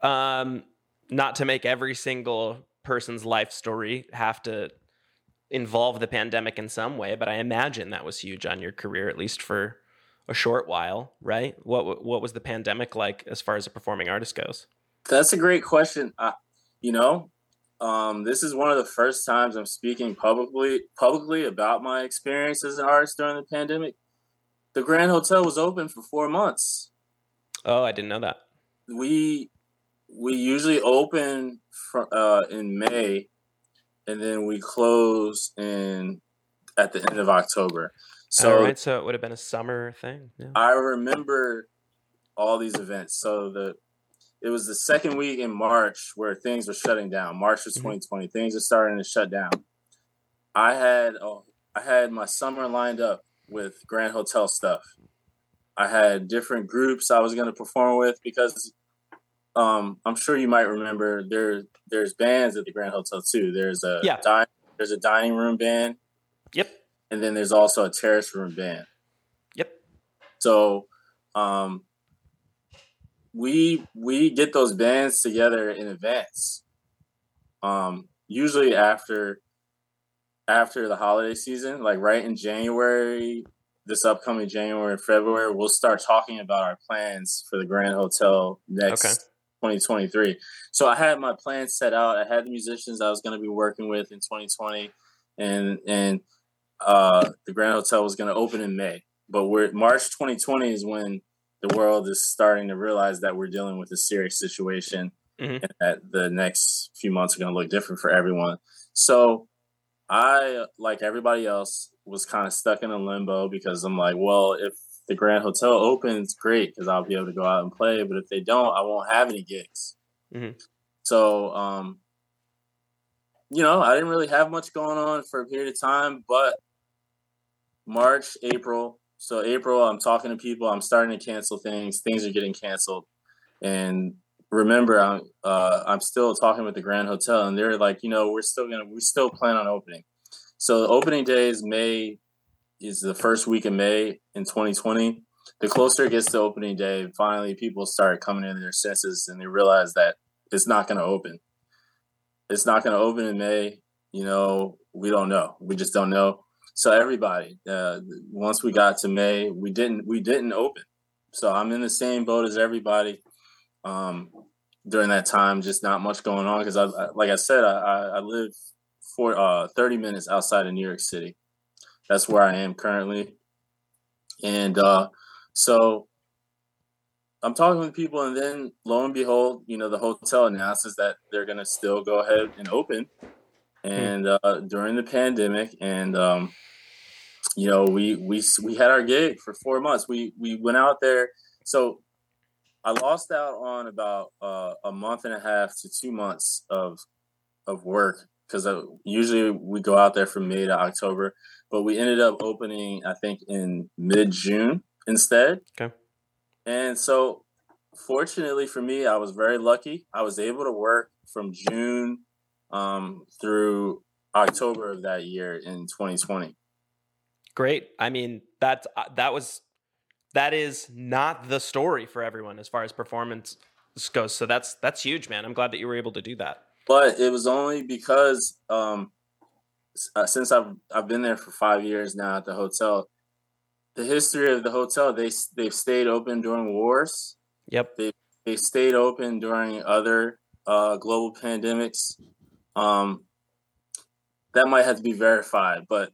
Speaker 1: um, not to make every single person's life story have to involve the pandemic in some way, but I imagine that was huge on your career, at least for a short while, right? What what was the pandemic like as far as a performing artist goes?
Speaker 2: That's a great question. Uh, you know, um, this is one of the first times I'm speaking publicly publicly about my experience as an artist during the pandemic. The Grand Hotel was open for four months.
Speaker 1: Oh, I didn't know that.
Speaker 2: We we usually open for, uh, in May, and then we close in at the end of October. So
Speaker 1: All right, so it would have been a summer thing. Yeah.
Speaker 2: I remember all these events. So the it was the second week in March where things were shutting down. March of
Speaker 1: Mhm.
Speaker 2: 2020, things are starting to shut down. I had oh, I had my summer lined up with Grand Hotel stuff. I had different groups I was going to perform with because um, I'm sure you might remember there there's bands at the Grand Hotel too. There's a
Speaker 1: Yeah.
Speaker 2: di- there's a dining room band
Speaker 1: Yep.
Speaker 2: And then there's also a terrace room band.
Speaker 1: Yep.
Speaker 2: So um, we we get those bands together in advance. Um, usually after after the holiday season, like right in January, this upcoming January and February, we'll start talking about our plans for the Grand Hotel next
Speaker 1: Okay.
Speaker 2: 2023. So I had my plans set out. I had the musicians I was going to be working with in 2020, and and uh, the Grand Hotel was going to open in May. But we're March 2020 is when the world is starting to realize that we're dealing with a serious situation
Speaker 1: Mhm.
Speaker 2: and that the next few months are going to look different for everyone. So I, like everybody else, was kind of stuck in a limbo because I'm like, well, if the Grand Hotel opens, great, because I'll be able to go out and play. But if they don't, I won't have any gigs.
Speaker 1: Mhm.
Speaker 2: So, um, you know, I didn't really have much going on for a period of time, but March, April. So April, I'm talking to people. I'm starting to cancel things. Things are getting canceled, and remember, I'm uh, I'm still talking with the Grand Hotel, and they're like, you know, we're still gonna we still plan on opening. So the opening day is May, is the first week of May in 2020. The closer it gets to opening day, finally people start coming into their senses, and they realize that it's not going to open. It's not going to open in May. You know, we don't know. We just don't know. So everybody, uh, once we got to May, we didn't we didn't open. So I'm in the same boat as everybody. Um, during that time, just not much going on because I, I, like I said, I, I, live for uh, 30 minutes outside of New York City. That's where I am currently, and uh, so I'm talking with people, and then lo and behold, you know, the hotel announces that they're going to still go ahead and open, and uh, during the pandemic, and um, you know, we we we had our gig for four months. We we went out there, so I lost out on about uh, a month and a half to two months of of work because uh, usually we go out there from May to October, but we ended up opening I think in mid June instead.
Speaker 1: Okay.
Speaker 2: And so, fortunately for me, I was very lucky. I was able to work from June um, through October of that year in 2020.
Speaker 1: Great. I mean, that's uh, that was that is not the story for everyone as far as performance goes. So that's that's huge, man. I'm glad that you were able to do that.
Speaker 2: But it was only because um, uh, since I've I've been there for five years now at the hotel. The history of the hotel they they've stayed open during wars.
Speaker 1: Yep.
Speaker 2: They they stayed open during other uh, global pandemics. Um, that might have to be verified, but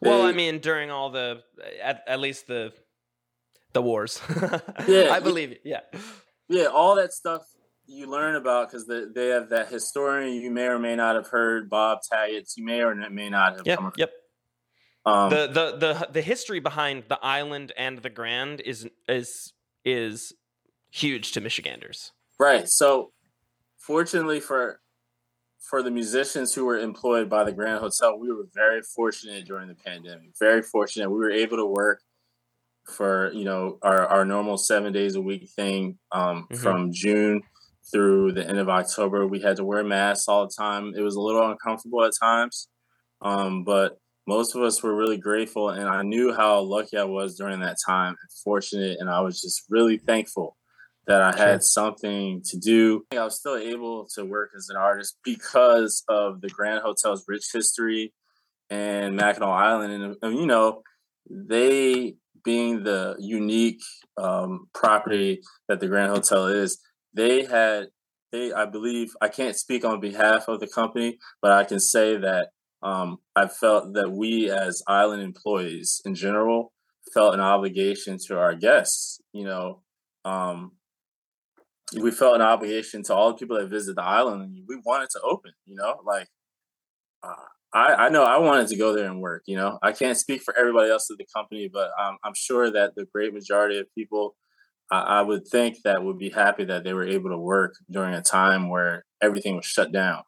Speaker 1: well, I mean, during all the at, at least the the wars.
Speaker 2: yeah,
Speaker 1: I believe it. Yeah,
Speaker 2: yeah, all that stuff you learn about because the, they have that historian you may or may not have heard, Bob Tagatz. You may or may not have.
Speaker 1: Yep.
Speaker 2: Come
Speaker 1: yep. Um, the, the the the history behind the island and the Grand is is is huge to Michiganders.
Speaker 2: Right. So, fortunately for for the musicians who were employed by the Grand Hotel, we were very fortunate during the pandemic. Very fortunate. We were able to work for you know our, our normal seven days a week thing um, mm-hmm. from June through the end of October. We had to wear masks all the time. It was a little uncomfortable at times, um, but most of us were really grateful. And I knew how lucky I was during that time and fortunate. And I was just really thankful that I had something to do. I was still able to work as an artist because of the Grand Hotel's rich history and Mackinac Island. And, you know, they being the unique um, property that the Grand Hotel is, they had, they, I believe, I can't speak on behalf of the company, but I can say that um, I felt that we as island employees in general felt an obligation to our guests, you know, um, we felt an obligation to all the people that visit the island and we wanted to open you know like uh, I, I know I wanted to go there and work. You know, I can't speak for everybody else at the company, but I'm, I'm sure that the great majority of people, I, I would think that would be happy that they were able to work during a time where everything was shut down.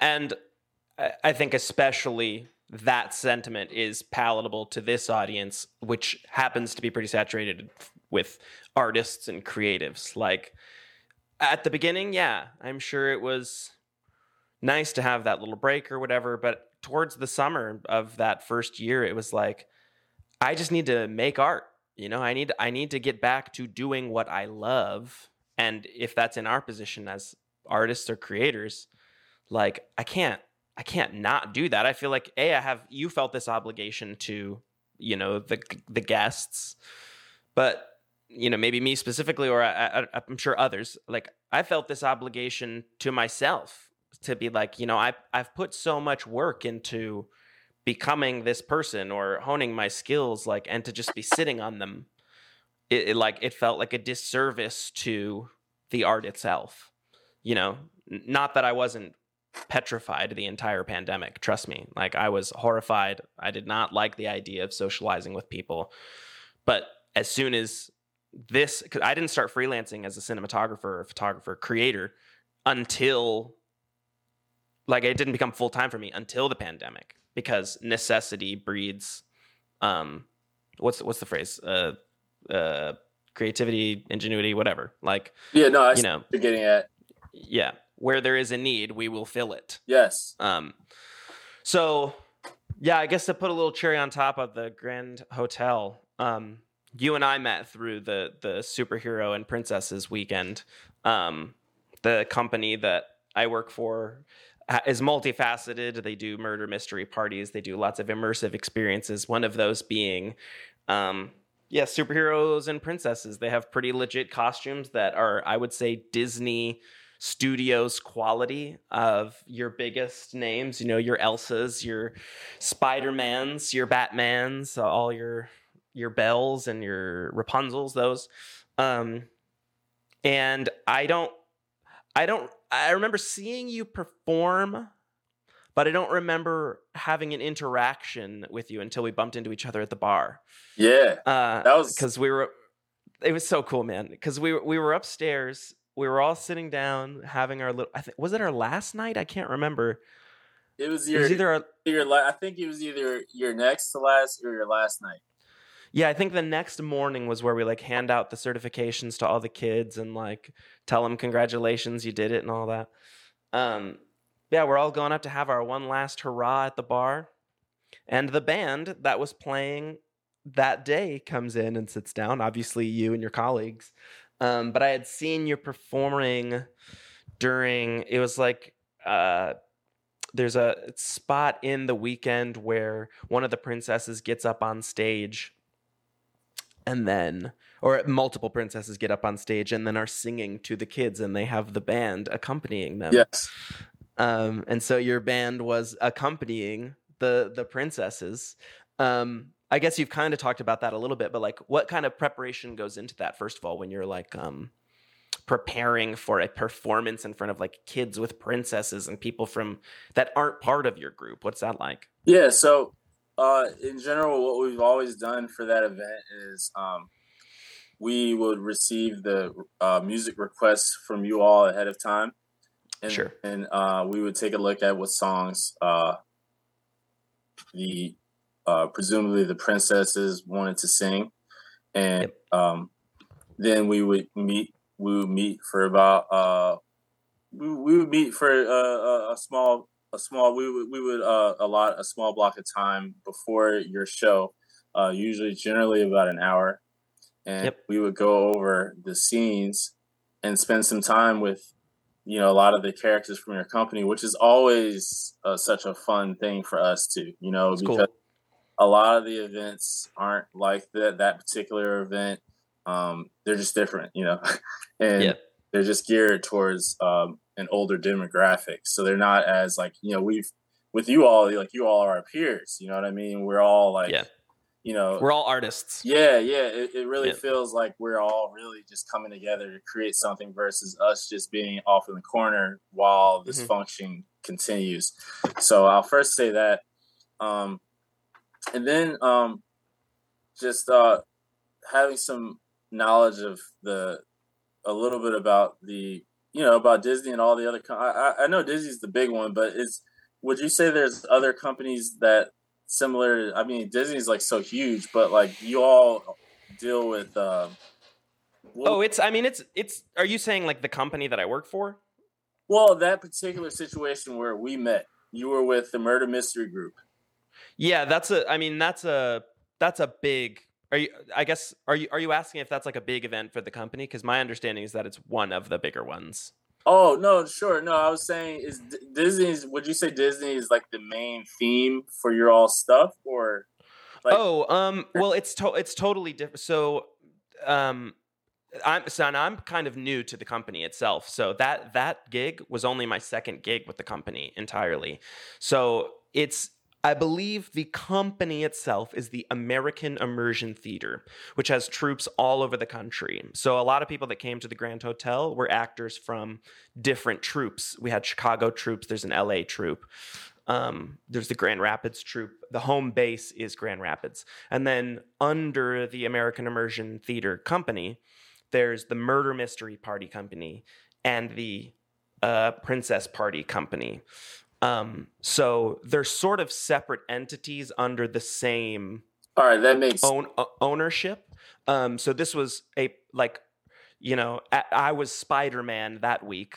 Speaker 1: And I think especially that sentiment is palatable to this audience, which happens to be pretty saturated with artists and creatives. Like at the beginning, yeah, I'm sure it was nice to have that little break or whatever. But towards the summer of that first year, it was like, I just need to make art. You know, I need I need to get back to doing what I love. And if that's in our position as artists or creators, like I can't I can't not do that. I feel like a I have you felt this obligation to you know the the guests, but you know maybe me specifically or I, I, I'm sure others like I felt this obligation to myself to be like you know I I've put so much work into becoming this person or honing my skills like and to just be sitting on them it, it like it felt like a disservice to the art itself you know not that I wasn't petrified the entire pandemic. Trust me. Like I was horrified. I did not like the idea of socializing with people. But as soon as this, cause I didn't start freelancing as a cinematographer or photographer creator until like it didn't become full time for me until the pandemic because necessity breeds um what's what's the phrase uh uh creativity ingenuity whatever like
Speaker 2: yeah no I
Speaker 1: you know
Speaker 2: you're getting at
Speaker 1: yeah where there is a need, we will fill it.
Speaker 2: Yes.
Speaker 1: Um, so yeah, I guess to put a little cherry on top of the Grand Hotel, um, you and I met through the the superhero and princesses weekend. Um, the company that I work for is multifaceted. They do murder mystery parties. They do lots of immersive experiences. One of those being, um, yeah, superheroes and princesses. They have pretty legit costumes that are, I would say, Disney studios quality of your biggest names, you know, your Elsas, your Spider-Mans, your Batmans, all your your Belles and your Rapunzels, those. Um and I don't I don't I remember seeing you perform but I don't remember having an interaction with you until we bumped into each other at the bar.
Speaker 2: Yeah.
Speaker 1: Uh, that was because we were. It was so cool, man. Because we we were upstairs we were all sitting down having our little. I think was it our last night? I can't remember.
Speaker 2: It was, your, it was either our, your. I think it was either your next to last or your last night.
Speaker 1: Yeah, I think the next morning was where we like hand out the certifications to all the kids and like tell them congratulations, you did it and all that. Um, yeah, we're all going up to have our one last hurrah at the bar, and the band that was playing that day comes in and sits down. Obviously, you and your colleagues. Um, but I had seen you performing during. It was like uh, there's a spot in the weekend where one of the princesses gets up on stage and then or multiple princesses get up on stage and then are singing to the kids and they have the band accompanying them
Speaker 2: Yes.
Speaker 1: um, and so your band was accompanying the the princesses um, i guess you've kind of talked about that a little bit but like what kind of preparation goes into that first of all when you're like um, preparing for a performance in front of like kids with princesses and people from that aren't part of your group what's that like
Speaker 2: Yeah. So, uh, in general, what we've always done for that event is um, we would receive the uh, music requests from you all ahead of time, and
Speaker 1: Sure.
Speaker 2: and uh, we would take a look at what songs uh, the uh, presumably the princesses wanted to sing, and um, then we would meet. We would meet for about uh, we, we would meet for uh, a, a small a small we would we would uh allot a small block of time before your show uh usually generally about an hour and
Speaker 1: Yep.
Speaker 2: we would go over the scenes and spend some time with you know a lot of the characters from your company which is always uh, such a fun thing for us to you know
Speaker 1: It's
Speaker 2: because
Speaker 1: cool.
Speaker 2: A lot of the events aren't like that that particular event um they're just different you know and
Speaker 1: Yeah.
Speaker 2: they're just geared towards um, an older demographic. So they're not as like you know we've with you all like you all are our peers. You know what I mean? We're all like
Speaker 1: Yeah.
Speaker 2: you know
Speaker 1: we're all artists
Speaker 2: yeah yeah. It, it really
Speaker 1: Yeah.
Speaker 2: feels like we're all really just coming together to create something versus us just being off in the corner while this
Speaker 1: Mhm.
Speaker 2: function continues. So I'll first say that, um, and then um, just uh, having some knowledge of the a little bit about the you know about Disney and all the other. Com- I, I- know Disney's the big one, but it's would you say there's other companies that similar? I mean, Disney's like so huge, but like you all deal with. Uh, what-
Speaker 1: oh it's i mean it's it's are you saying like the company that i work for
Speaker 2: well, that particular situation where we met, you were with the Murder Mystery Group.
Speaker 1: Yeah, that's a. I mean, that's a that's a big. Are you? I guess are you are you asking if that's like a big event for the company? Because my understanding is that it's one of the bigger ones.
Speaker 2: Oh no, sure. No, I was saying is Disney's. Would you say Disney is like the main theme for your all stuff, or like
Speaker 1: oh, um. Well, it's to, it's totally different. So, um, I'm so I'm kind of new to the company itself. So that that gig was only my second gig with the company entirely. So it's I believe the company itself is the American Immersion Theater, which has troupes all over the country. So a lot of people that came to the Grand Hotel were actors from different troupes. We had Chicago troupes, there's an LA troupe. Um, there's the Grand Rapids troupe. The home base is Grand Rapids. And then under the American Immersion Theater Company, there's the Murder Mystery Party Company and the uh, Princess Party Company. Um, so they're sort of separate entities under the same
Speaker 2: all right, that makes
Speaker 1: own uh, ownership. Um, so this was a like, you know, I, I was Spider Man that week,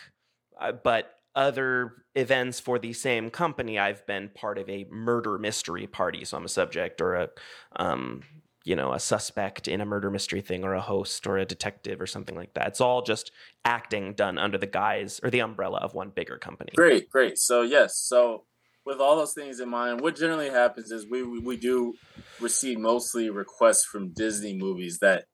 Speaker 1: uh, but other events for the same company, I've been part of a murder mystery party. So I'm a subject or a, um, you know, a suspect in a murder mystery thing, or a host, or a detective, or something like that. It's all just acting done under the guise or the umbrella of one bigger company.
Speaker 2: great, great. So yes, so with all those things in mind, what generally happens is we we, do receive mostly requests from Disney movies that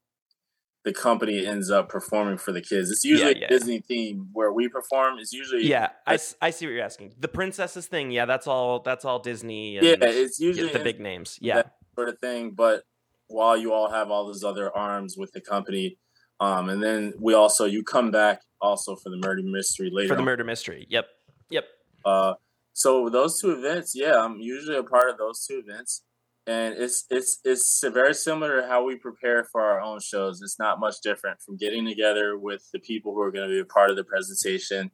Speaker 2: the company ends up performing for the kids. It's usually
Speaker 1: yeah.
Speaker 2: a Disney theme where we perform. It's usually
Speaker 1: Yeah, I, I see what you're asking. The princesses thing, yeah, that's all. That's all Disney. And
Speaker 2: yeah, it's
Speaker 1: yeah,
Speaker 2: usually
Speaker 1: the big names. Yeah,
Speaker 2: sort of thing. But while you all have all those other arms with the company, um, and then we also you come back also for the murder mystery later.
Speaker 1: for the
Speaker 2: on.
Speaker 1: murder mystery. Yep, yep.
Speaker 2: Uh, so those two events, yeah, I'm usually a part of those two events, and it's it's it's very similar to how we prepare for our own shows. It's not much different from getting together with the people who are going to be a part of the presentation,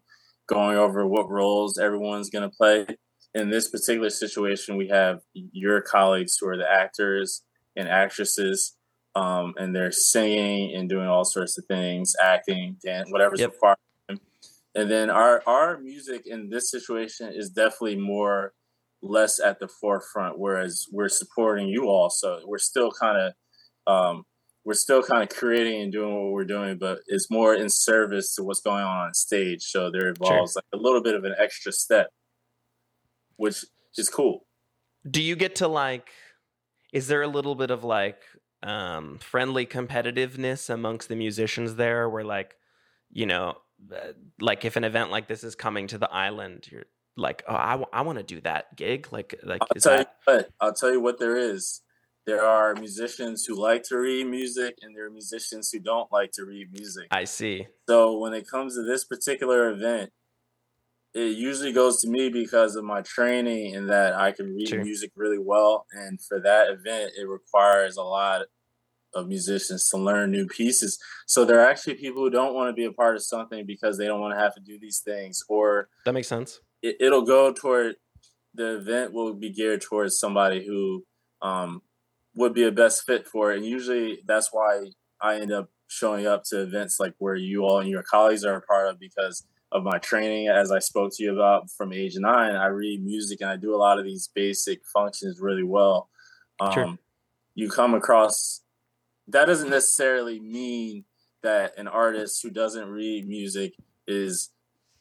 Speaker 2: going over what roles everyone's going to play. In this particular situation, we have your colleagues who are the actors and actresses, um, and they're singing and doing all sorts of things, acting, dance, whatever's
Speaker 1: Yep.
Speaker 2: required. And then our our music in this situation is definitely more less at the forefront, whereas we're supporting you all. So we're still kind of um, we're still kind of creating and doing what we're doing, but it's more in service to what's going on on stage. So there involves sure. like a little bit of an extra step, which is cool.
Speaker 1: Do you get to like? Is there a little bit of like um, friendly competitiveness amongst the musicians there, where like, you know, like if an event like this is coming to the island, you're like, oh, I, w- I want to do that gig. Like, like
Speaker 2: I'll tell that... you what. I'll tell you what there is. There are musicians who like to read music, and there are musicians who don't like to read music.
Speaker 1: I see.
Speaker 2: So when it comes to this particular event, it usually goes to me because of my training and that I can read sure. music really well. And for that event, it requires a lot of musicians to learn new pieces. So there are actually people who don't want to be a part of something because they don't want to have to do these things, or
Speaker 1: that makes sense.
Speaker 2: It, will go toward the event will be geared towards somebody who um, would be a best fit for it. And usually that's why I end up showing up to events like where you all and your colleagues are a part of because of my training as I spoke to you about from age nine. I read music and I do a lot of these basic functions really well. Um, sure. You come across that doesn't necessarily mean that an artist who doesn't read music is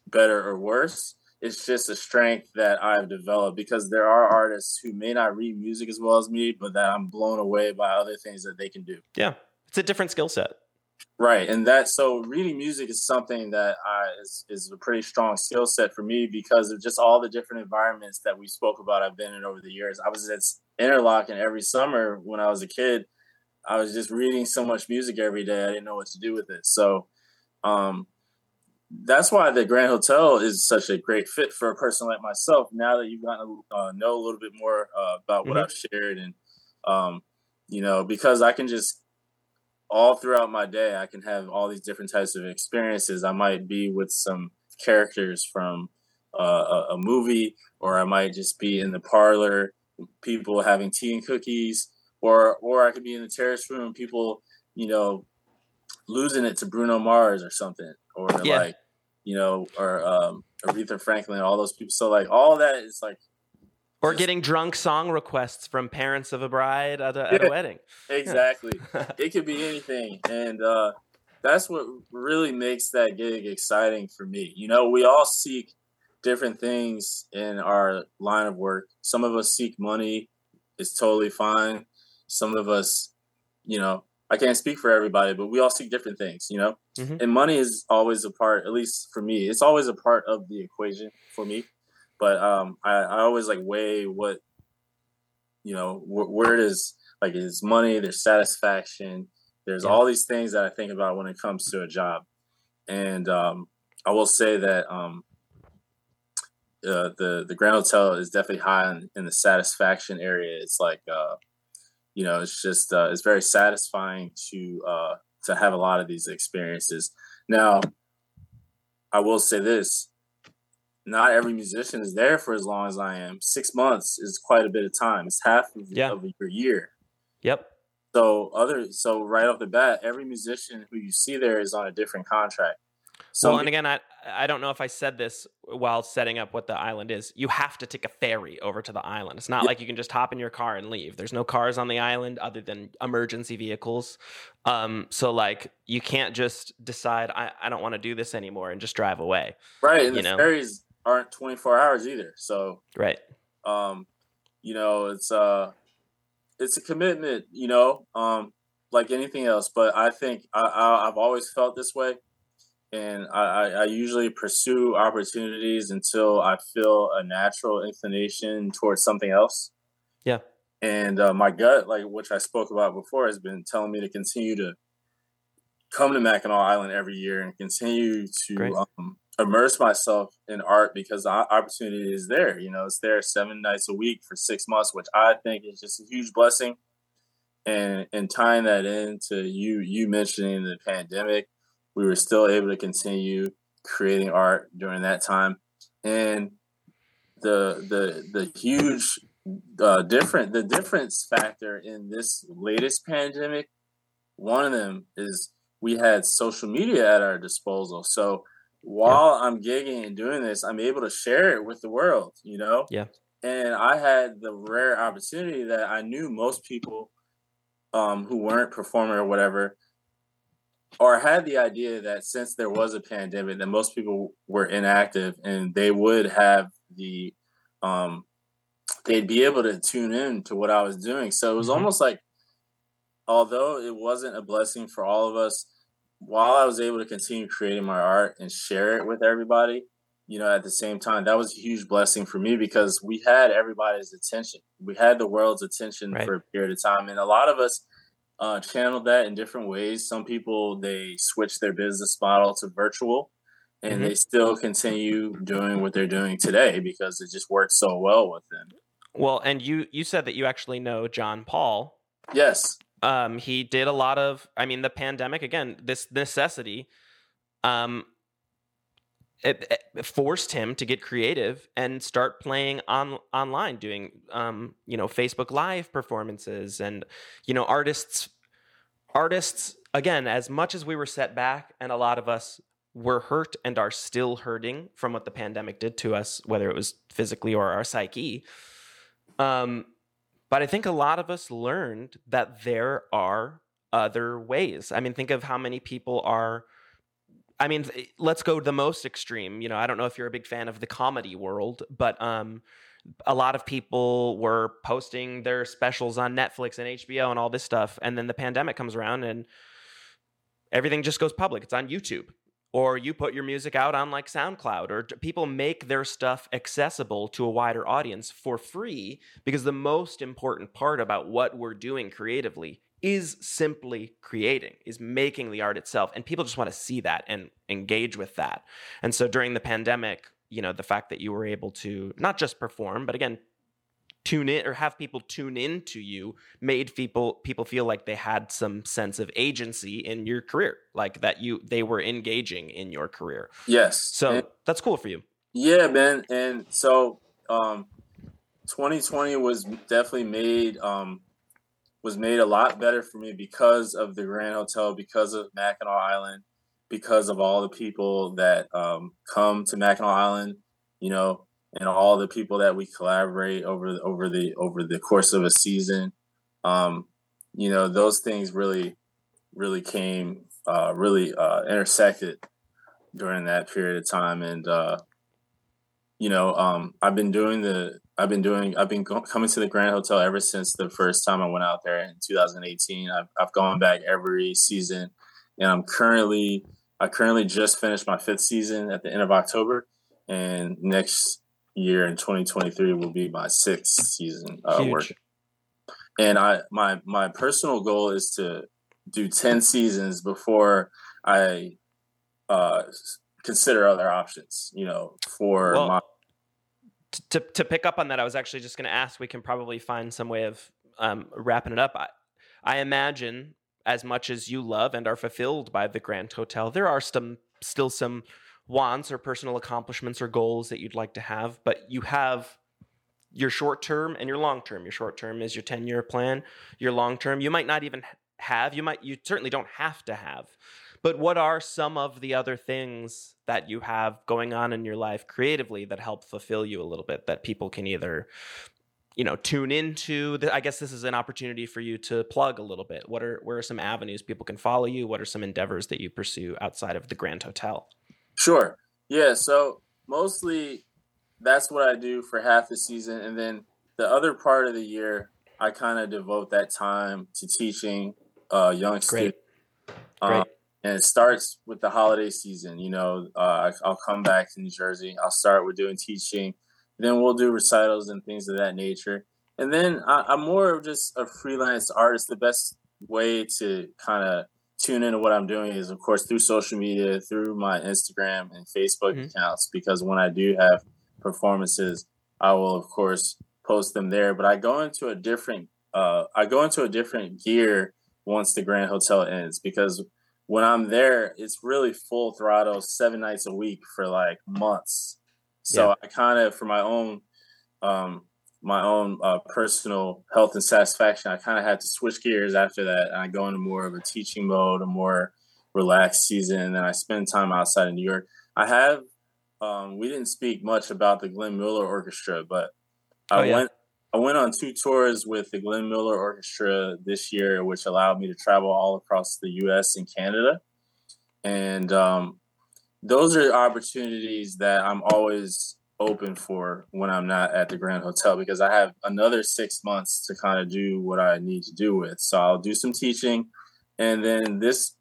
Speaker 2: better or worse. It's just a strength that I've developed because there are artists who may not read music as well as me, but that I'm blown away by other things that they can do.
Speaker 1: Yeah. It's a different skill set.
Speaker 2: Right. And that so reading music is something that I is, is a pretty strong skill set for me because of just all the different environments that we spoke about I've been in over the years. I was at Interlochen every summer when I was a kid I was just reading so much music every day. I didn't know what to do with it. So um, that's why the Grand Hotel is such a great fit for a person like myself. Now that you've gotten to uh, know a little bit more uh, about what mm-hmm. I've shared, and um, you know, because I can just all throughout my day, I can have all these different types of experiences. I might be with some characters from uh, a, a movie, or I might just be in the parlor, people having tea and cookies or or I could be in the terrace room, people, you know, losing it to Bruno Mars or something, or yeah. like, you know, or um, Aretha Franklin, all those people. So like all that is like,
Speaker 1: or getting drunk song requests from parents of a bride at a, at a wedding.
Speaker 2: Exactly, it could be anything, and uh, that's what really makes that gig exciting for me. You know, we all seek different things in our line of work. Some of us seek money. It's totally fine some of us, you know, I can't speak for everybody, but we all seek different things, you know? Mm-hmm. And money is always a part, at least for me, it's always a part of the equation for me. But um, I, I always like weigh what, you know, wh- where it is like is money, there's satisfaction, there's yeah. all these things that I think about when it comes to a job. And um, I will say that um, uh, the the Grand Hotel is definitely high in, in the satisfaction area. It's like uh, you know, it's just uh, it's very satisfying to uh, to have a lot of these experiences. Now, I will say this: not every musician is there for as long as I am. Six months is quite a bit of time. It's half of, yeah. of your year.
Speaker 1: Yep.
Speaker 2: So other so right off the bat, every musician who you see there is on a different contract.
Speaker 1: So, well, and again, I I don't know if I said this while setting up what the island is. You have to take a ferry over to the island. It's not yeah. like you can just hop in your car and leave. There's no cars on the island other than emergency vehicles. Um, so like you can't just decide I, I don't want to do this anymore and just drive away.
Speaker 2: Right, and you the know? ferries aren't 24 hours either. So
Speaker 1: right,
Speaker 2: um, you know it's uh it's a commitment. You know, um, like anything else. But I think I, I I've always felt this way and I, I, usually pursue opportunities until I feel a natural inclination towards something else.
Speaker 1: Yeah.
Speaker 2: And uh, my gut, like which I spoke about before, has been telling me to continue to come to Mackinac Island every year and continue to um, immerse myself in art because the opportunity is there. You know, it's there seven nights a week for six months, which I think is just a huge blessing. And and tying that into you you mentioning the pandemic we were still able to continue creating art during that time and the the the huge uh, different the difference factor in this latest pandemic one of them is we had social media at our disposal so while yeah. i'm gigging and doing this i'm able to share it with the world you know
Speaker 1: yeah
Speaker 2: and I had the rare opportunity that I knew most people um, who weren't performing or whatever, or had the idea that since there was a pandemic, that most people were inactive and they would have the, um, they'd be able to tune in to what I was doing. So it was mm-hmm. almost like, although it wasn't a blessing for all of us, while I was able to continue creating my art and share it with everybody, you know, at the same time, that was a huge blessing for me because we had everybody's attention. We had the world's attention right. for a period of time. And a lot of us uh, channeled that in different ways. Some people, they switched their business model to virtual and mm-hmm. they still continue doing what they're doing today because it just works so well with them.
Speaker 1: Well, and you you said that you actually know John Paul.
Speaker 2: Yes.
Speaker 1: Um, he did a lot of. I mean, the pandemic again. This necessity. Um, it, it, forced him to get creative and start playing on online, doing um, you know Facebook Live performances, and you know artists artists again. As much as we were set back, and a lot of us were hurt and are still hurting from what the pandemic did to us, whether it was physically or our psyche. Um, but I think a lot of us learned that there are other ways. I mean, think of how many people are I mean, let's go to the most extreme. You know, I don't know if you're a big fan of the comedy world, but um, a lot of people were posting their specials on Netflix and HBO and all this stuff, and then the pandemic comes around and everything just goes public. It's on YouTube, or you put your music out on like SoundCloud, or people make their stuff accessible to a wider audience for free because the most important part about what we're doing creatively is simply creating, is making the art itself. And people just want to see that and engage with that. And so during the pandemic, you know, the fact that you were able to not just perform, but again, tune in or have people tune in to you made people people feel like they had some sense of agency in your career like that you they were engaging in your career.
Speaker 2: Yes
Speaker 1: so and, that's cool for you.
Speaker 2: Yeah man and so um 2020 was definitely made um was made a lot better for me because of the Grand Hotel, because of Mackinac Island, because of all the people that um, come to Mackinac Island, you know, and all the people that we collaborate over over the over the course of a season. Um, you know, those things really, really came, uh, really uh, intersected during that period of time, and uh, you know, um, I've been doing the I've been doing I've been go- coming to the Grand Hotel ever since the first time I went out there in 2018. I've I've gone back every season, and I'm currently I currently just finished my fifth season at the end of October, and next year in 2023 will be my sixth season uh, work. And I my my personal goal is to do 10 seasons before I uh, consider other options. You know, for well, my
Speaker 1: to to pick up on that, I was actually just going to ask. We can probably find some way of um, wrapping it up. I, I imagine, as much as you love and are fulfilled by the Grand Hotel, there are some still some wants or personal accomplishments or goals that you'd like to have, but you have your short term and your long term. Your short term is your 10 year plan. Your long term, you might not even have, you might, you certainly don't have to have. But what are some of the other things that you have going on in your life creatively that help fulfill you a little bit that people can either you know tune into i guess this is an opportunity for you to plug a little bit what are where are some avenues people can follow you what are some endeavors that you pursue outside of the grand hotel
Speaker 2: sure yeah so mostly that's what i do for half the season and then the other part of the year i kind of devote that time to teaching uh, young students Great. Um, and it starts with the holiday season. You know, uh, I'll come back to New Jersey. I'll start with doing teaching, then we'll do recitals and things of that nature. And then I, am more of just a freelance artist. The best way to kind of tune into what I'm doing is, of course, through social media, through my Instagram and Facebook mm-hmm. accounts. Because when I do have performances, I will, of course, post them there. But I go into a different, uh, I go into a different gear once the Grand Hotel ends because when I'm there, it's really full throttle, seven nights a week for like months. So yeah. I kind of, for my own, um, my own uh, personal health and satisfaction, I kind of had to switch gears after that, and I go into more of a teaching mode, a more relaxed season, and then I spend time outside of New York. I have, um, we didn't speak much about the Glenn Miller Orchestra, but I oh, yeah. went I went on two tours with the Glenn Miller Orchestra this year, which allowed me to travel all across the U.S. and Canada, and um, those are opportunities that I'm always open for when I'm not at the Grand Hotel because I have another six months to kind of do what I need to do with. So I'll do some teaching, and then this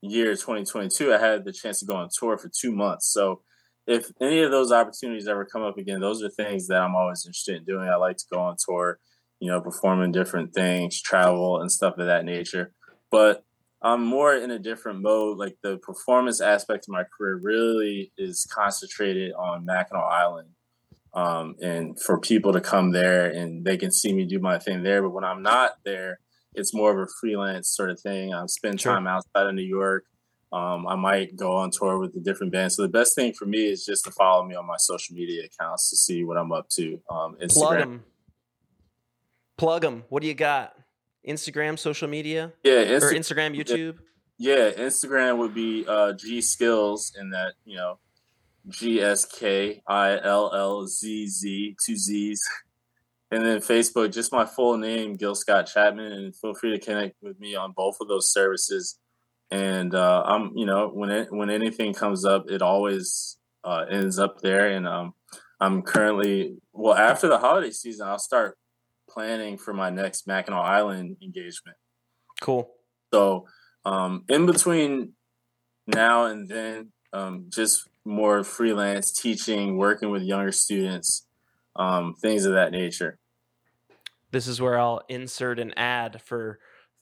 Speaker 2: year, 2022, I had the chance to go on tour for two months. So if any of those opportunities ever come up again, those are things that I'm always interested in doing. I like to go on tour, you know, performing different things, travel and stuff of that nature. But I'm more in a different mode. Like the performance aspect of my career really is concentrated on Mackinac Island. Um, and for people to come there and they can see me do my thing there. But when I'm not there, it's more of a freelance sort of thing. I spend sure. time outside of New York um, I might go on tour with a different band. So the best thing for me is just to follow me on my social media accounts to see what I'm up to. Um, Instagram.
Speaker 1: Plug them. Plug them. What do you got? Instagram, social media?
Speaker 2: Yeah.
Speaker 1: Insta- or Instagram, YouTube?
Speaker 2: Yeah. Instagram would be uh, G Skills, in that, you know, G S K I L L Z Z, two Z's. And then Facebook, just my full name, Gil Scott Chapman. And feel free to connect with me on both of those services and uh, I'm you know when it, when anything comes up, it always uh, ends up there. And um, I'm currently well after the holiday season, I'll start planning for my next Mackinac Island engagement.
Speaker 1: Cool.
Speaker 2: So um, in between now and then, um, just more freelance teaching, working with younger students, um, things of that nature.
Speaker 1: This is where I'll insert an ad for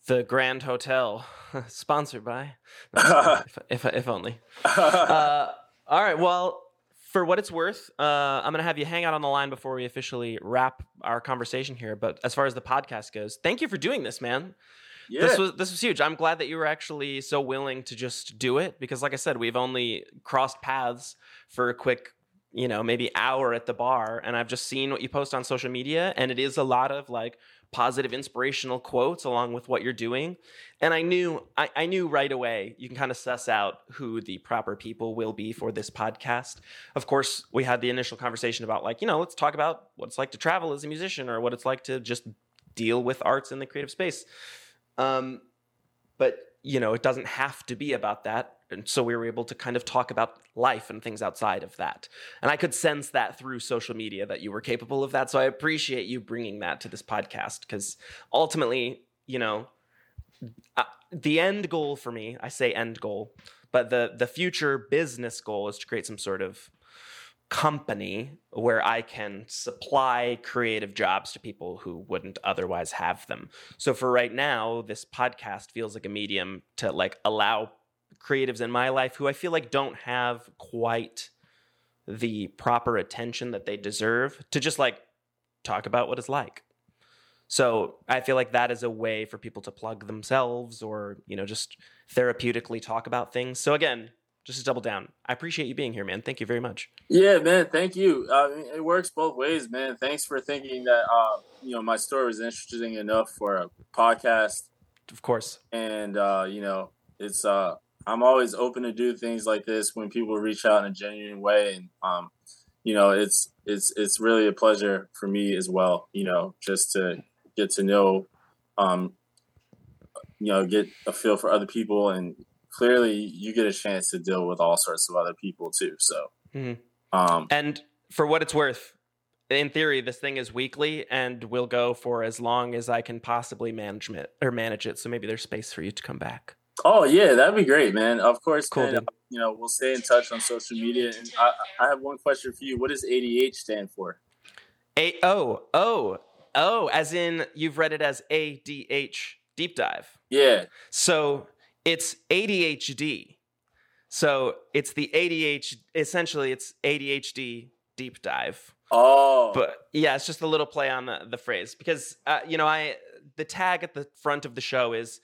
Speaker 1: the Grand Hotel, sponsored by, if, if, if, only. Uh, all right. Well, for what it's worth, uh, I'm going to have you hang out on the line before we officially wrap our conversation here. But as far as the podcast goes, thank you for doing this, man. Yeah. This was this was huge. I'm glad that you were actually so willing to just do it because, like I said, we've only crossed paths for a quick, you know, maybe hour at the bar, and I've just seen what you post on social media, and it is a lot of like positive inspirational quotes along with what you're doing. And i knew I, I, knew right away you can kind of suss out who the proper people will be for this podcast. Of course we had the initial conversation about like you know let's talk about what it's like to travel as a musician or what it's like to just deal with arts in the creative space. Um, but you know it doesn't have to be about that and so we were able to kind of talk about life and things outside of that. And I could sense that through social media that you were capable of that. So I appreciate you bringing that to this podcast because ultimately, you know, uh, the end goal for me, I say end goal, but the the future business goal is to create some sort of company where I can supply creative jobs to people who wouldn't otherwise have them. So for right now, this podcast feels like a medium to like allow creatives in my life who I feel like don't have quite the proper attention that they deserve to just like talk about what it's like. So I feel like that is a way for people to plug themselves or, you know, just therapeutically talk about things. So again, just to double down, I appreciate you being here, man. Thank you very much.
Speaker 2: Yeah, man. Thank you. Uh, it works both ways, man. Thanks for thinking that, uh, you know, my story was interesting enough for a podcast.
Speaker 1: Of course.
Speaker 2: And, uh, you know, it's, uh, I'm always open to do things like this when people reach out in a genuine way, and um, you know, it's it's it's really a pleasure for me as well. You know, just to get to know, um, you know, get a feel for other people, and clearly you get a chance to deal with all sorts of other people too. So, mm-hmm.
Speaker 1: um, and for what it's worth, in theory, this thing is weekly and will go for as long as I can possibly manage it or manage it. So maybe there's space for you to come back.
Speaker 2: Oh yeah, that'd be great, man. Of course, cool, man. You know, we'll stay in touch on social media. And I, I have one question for you. What does ADH stand for?
Speaker 1: A oh oh oh, as in you've read it as ADH deep dive.
Speaker 2: Yeah.
Speaker 1: So it's ADHD. So it's the ADH. Essentially, it's ADHD deep dive.
Speaker 2: Oh.
Speaker 1: But yeah, it's just a little play on the the phrase because uh, you know I the tag at the front of the show is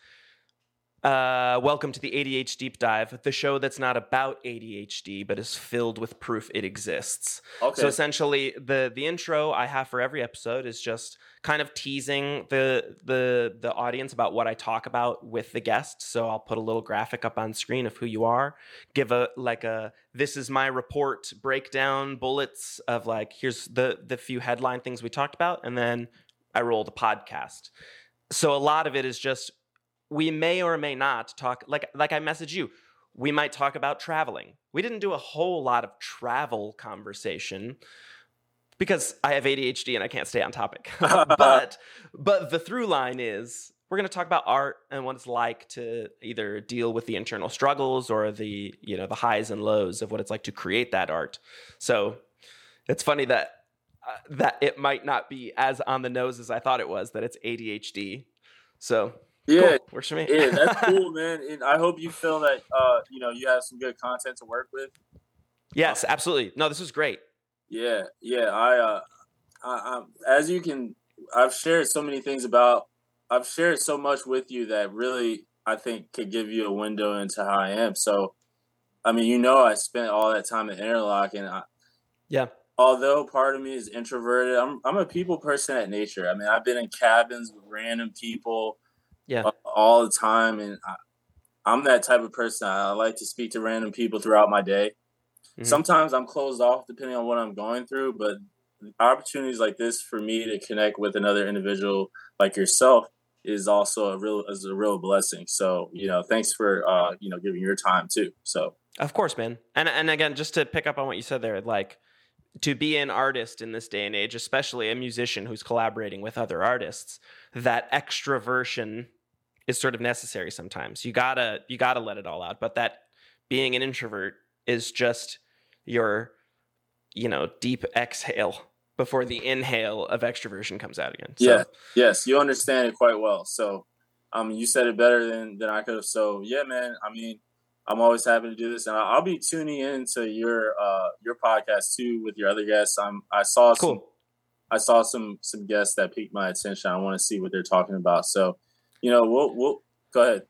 Speaker 1: Uh, welcome to the ADHD Deep Dive, the show that's not about ADHD but is filled with proof it exists.
Speaker 2: Okay.
Speaker 1: So essentially, the the intro I have for every episode is just kind of teasing the the the audience about what I talk about with the guest. So I'll put a little graphic up on screen of who you are, give a like a this is my report breakdown bullets of like here's the the few headline things we talked about, and then I roll the podcast. So a lot of it is just we may or may not talk like like I message you. We might talk about traveling. We didn't do a whole lot of travel conversation because I have ADHD and I can't stay on topic. but but the through line is we're going to talk about art and what it's like to either deal with the internal struggles or the you know the highs and lows of what it's like to create that art. So it's funny that uh, that it might not be as on the nose as I thought it was that it's ADHD. So
Speaker 2: yeah,
Speaker 1: cool. works for me.
Speaker 2: yeah, that's cool, man. And I hope you feel that uh, you know you have some good content to work with.
Speaker 1: yes, absolutely. No, this was great.
Speaker 2: Yeah, yeah. I, uh, I, I, as you can, I've shared so many things about. I've shared so much with you that really I think could give you a window into how I am. So, I mean, you know, I spent all that time at Interlochen, and I,
Speaker 1: Yeah.
Speaker 2: although part of me is introverted, I'm I'm a people person at nature. I mean, I've been in cabins with random people,
Speaker 1: Yeah.
Speaker 2: all the time, and I, I'm that type of person. I like to speak to random people throughout my day.
Speaker 1: Mhm.
Speaker 2: Sometimes I'm closed off depending on what I'm going through, but opportunities like this for me to connect with another individual like yourself is also a real is a real blessing. So you know, thanks for uh, you know giving your time too. So
Speaker 1: Of course, man. And and again, just to pick up on what you said there, like to be an artist in this day and age, especially a musician who's collaborating with other artists, that extroversion is sort of necessary sometimes. You gotta you gotta let it all out. But that being an introvert is just your, you know, deep exhale before the inhale of extroversion comes out again. So,
Speaker 2: Yeah. yes, you understand it quite well. So um, you said it better than than I could have. So yeah, man. I mean. I'm always happy to do this, and I'll I'll be tuning into your uh, your podcast too with your other guests. I'm I saw some I saw some some guests that piqued my attention. I want to see what they're talking about. So, you know, we'll we'll go ahead.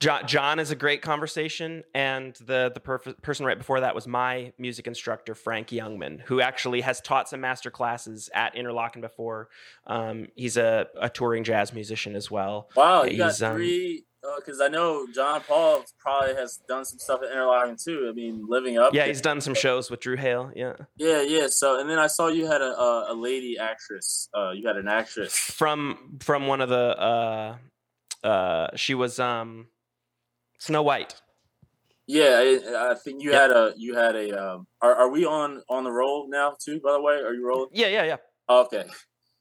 Speaker 1: John, John is a great conversation, and the the perf- person right before that was my music instructor Frank Youngman, who actually has taught some master classes at Interlochen before. Um, he's a, a touring jazz musician as well.
Speaker 2: Wow, you got
Speaker 1: he's, um,
Speaker 2: three. Because I know John Paul probably has done some stuff at Interlochen too. I mean, living up.
Speaker 1: Yeah,
Speaker 2: there.
Speaker 1: he's done some shows with Drew Hale. Yeah,
Speaker 2: yeah, yeah. So, and then I saw you had a a, a lady actress. Uh, you had an actress.
Speaker 1: from from one of the uh, uh, she was um, Snow White.
Speaker 2: Yeah, I, I think you
Speaker 1: Yeah.
Speaker 2: had a you had a. Um, are are we on on the roll now too? By the way, are you rolling?
Speaker 1: Yeah, yeah, yeah.
Speaker 2: Okay.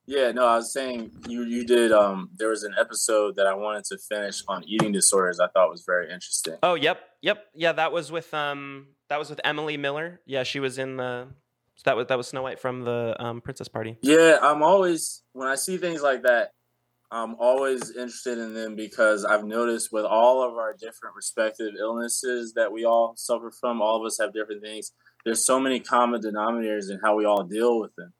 Speaker 2: Yeah, no, I was saying you you did um there was an episode that I wanted to finish on eating disorders I thought was very interesting.
Speaker 1: Oh, yep, yep, yeah. That was with um, that was with Emily Miller. Yeah, she was in the. That was that was Snow White from the um, Princess Party.
Speaker 2: Yeah, I'm always when I see things like that, I'm always interested in them because I've noticed with all of our different respective illnesses that we all suffer from, all of us have different things. There's so many common denominators in how we all deal with them.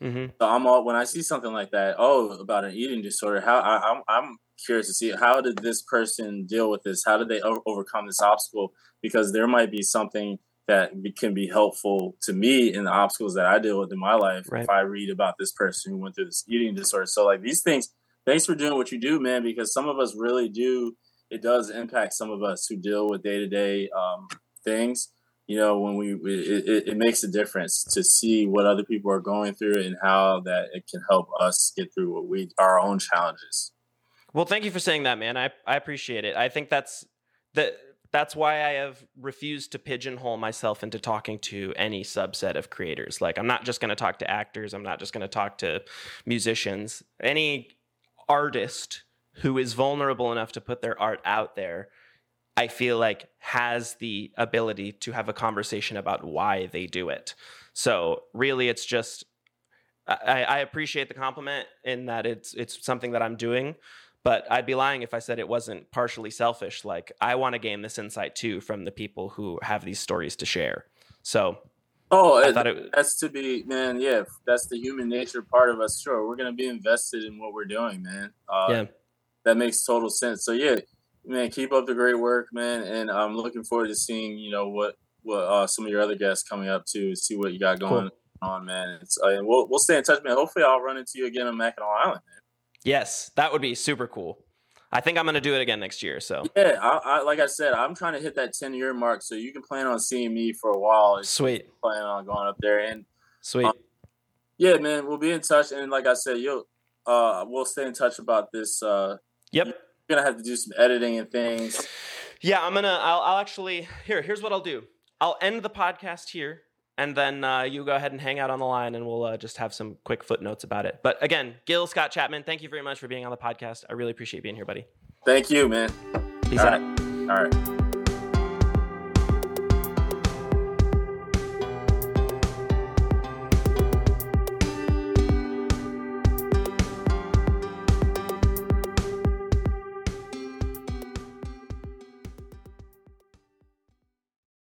Speaker 1: hmm
Speaker 2: So I'm all when I see something like that, oh, about an eating disorder. How I, I'm I'm curious to see how did this person deal with this? How did they o- overcome this obstacle? Because there might be something that be- can be helpful to me in the obstacles that I deal with in my life
Speaker 1: Right.
Speaker 2: if I read about this person who went through this eating disorder. So like these things, thanks for doing what you do, man. Because some of us really do. It does impact some of us who deal with day to day things you know when we it, it, it makes a difference to see what other people are going through and how that it can help us get through what we our own challenges
Speaker 1: Well, thank you for saying that, man. I I appreciate it. I think that's that. That's why I have refused to pigeonhole myself into talking to any subset of creators. Like, I'm not just going to talk to actors. I'm not just going to talk to musicians. Any artist who is vulnerable enough to put their art out there, I feel like has the ability to have a conversation about why they do it. So, really, it's just I, I appreciate the compliment in that it's it's something that I'm doing, but I'd be lying if I said it wasn't partially selfish. Like I want to gain this insight too from the people who have these stories to share. So
Speaker 2: oh
Speaker 1: I
Speaker 2: it-
Speaker 1: thought it
Speaker 2: that's to be man yeah that's the human nature part of us sure we're gonna be invested in what we're doing man uh,
Speaker 1: Yeah.
Speaker 2: that makes total sense so yeah man, keep up the great work, man, and I'm looking forward to seeing you know what what uh, some of your other guests coming up to see what you got going cool. on, man. It's, uh, and we'll we'll stay in touch, man. Hopefully, I'll run into you again on Mackinac Island, man.
Speaker 1: Yes, that would be super cool. I think I'm going to do it again next year. So
Speaker 2: yeah, I, I, like I said, I'm trying to hit that 10 year mark, so you can plan on seeing me for a while.
Speaker 1: Sweet.
Speaker 2: Plan on going up there and
Speaker 1: sweet. Um,
Speaker 2: yeah, man, we'll be in touch, and like I said, you'll uh, we'll stay in touch about this. Uh,
Speaker 1: yep.
Speaker 2: You're gonna have to do some editing and things.
Speaker 1: Yeah, I'm gonna. I'll, I'll actually here. Here's what I'll do. I'll end the podcast here, and then uh, you go ahead and hang out on the line, and we'll uh, just have some quick footnotes about it. But again, Gil Scott Chapman, thank you very much for being on the podcast. I really appreciate being here, buddy.
Speaker 2: Thank you, man.
Speaker 1: Peace All out.
Speaker 2: Right. All right.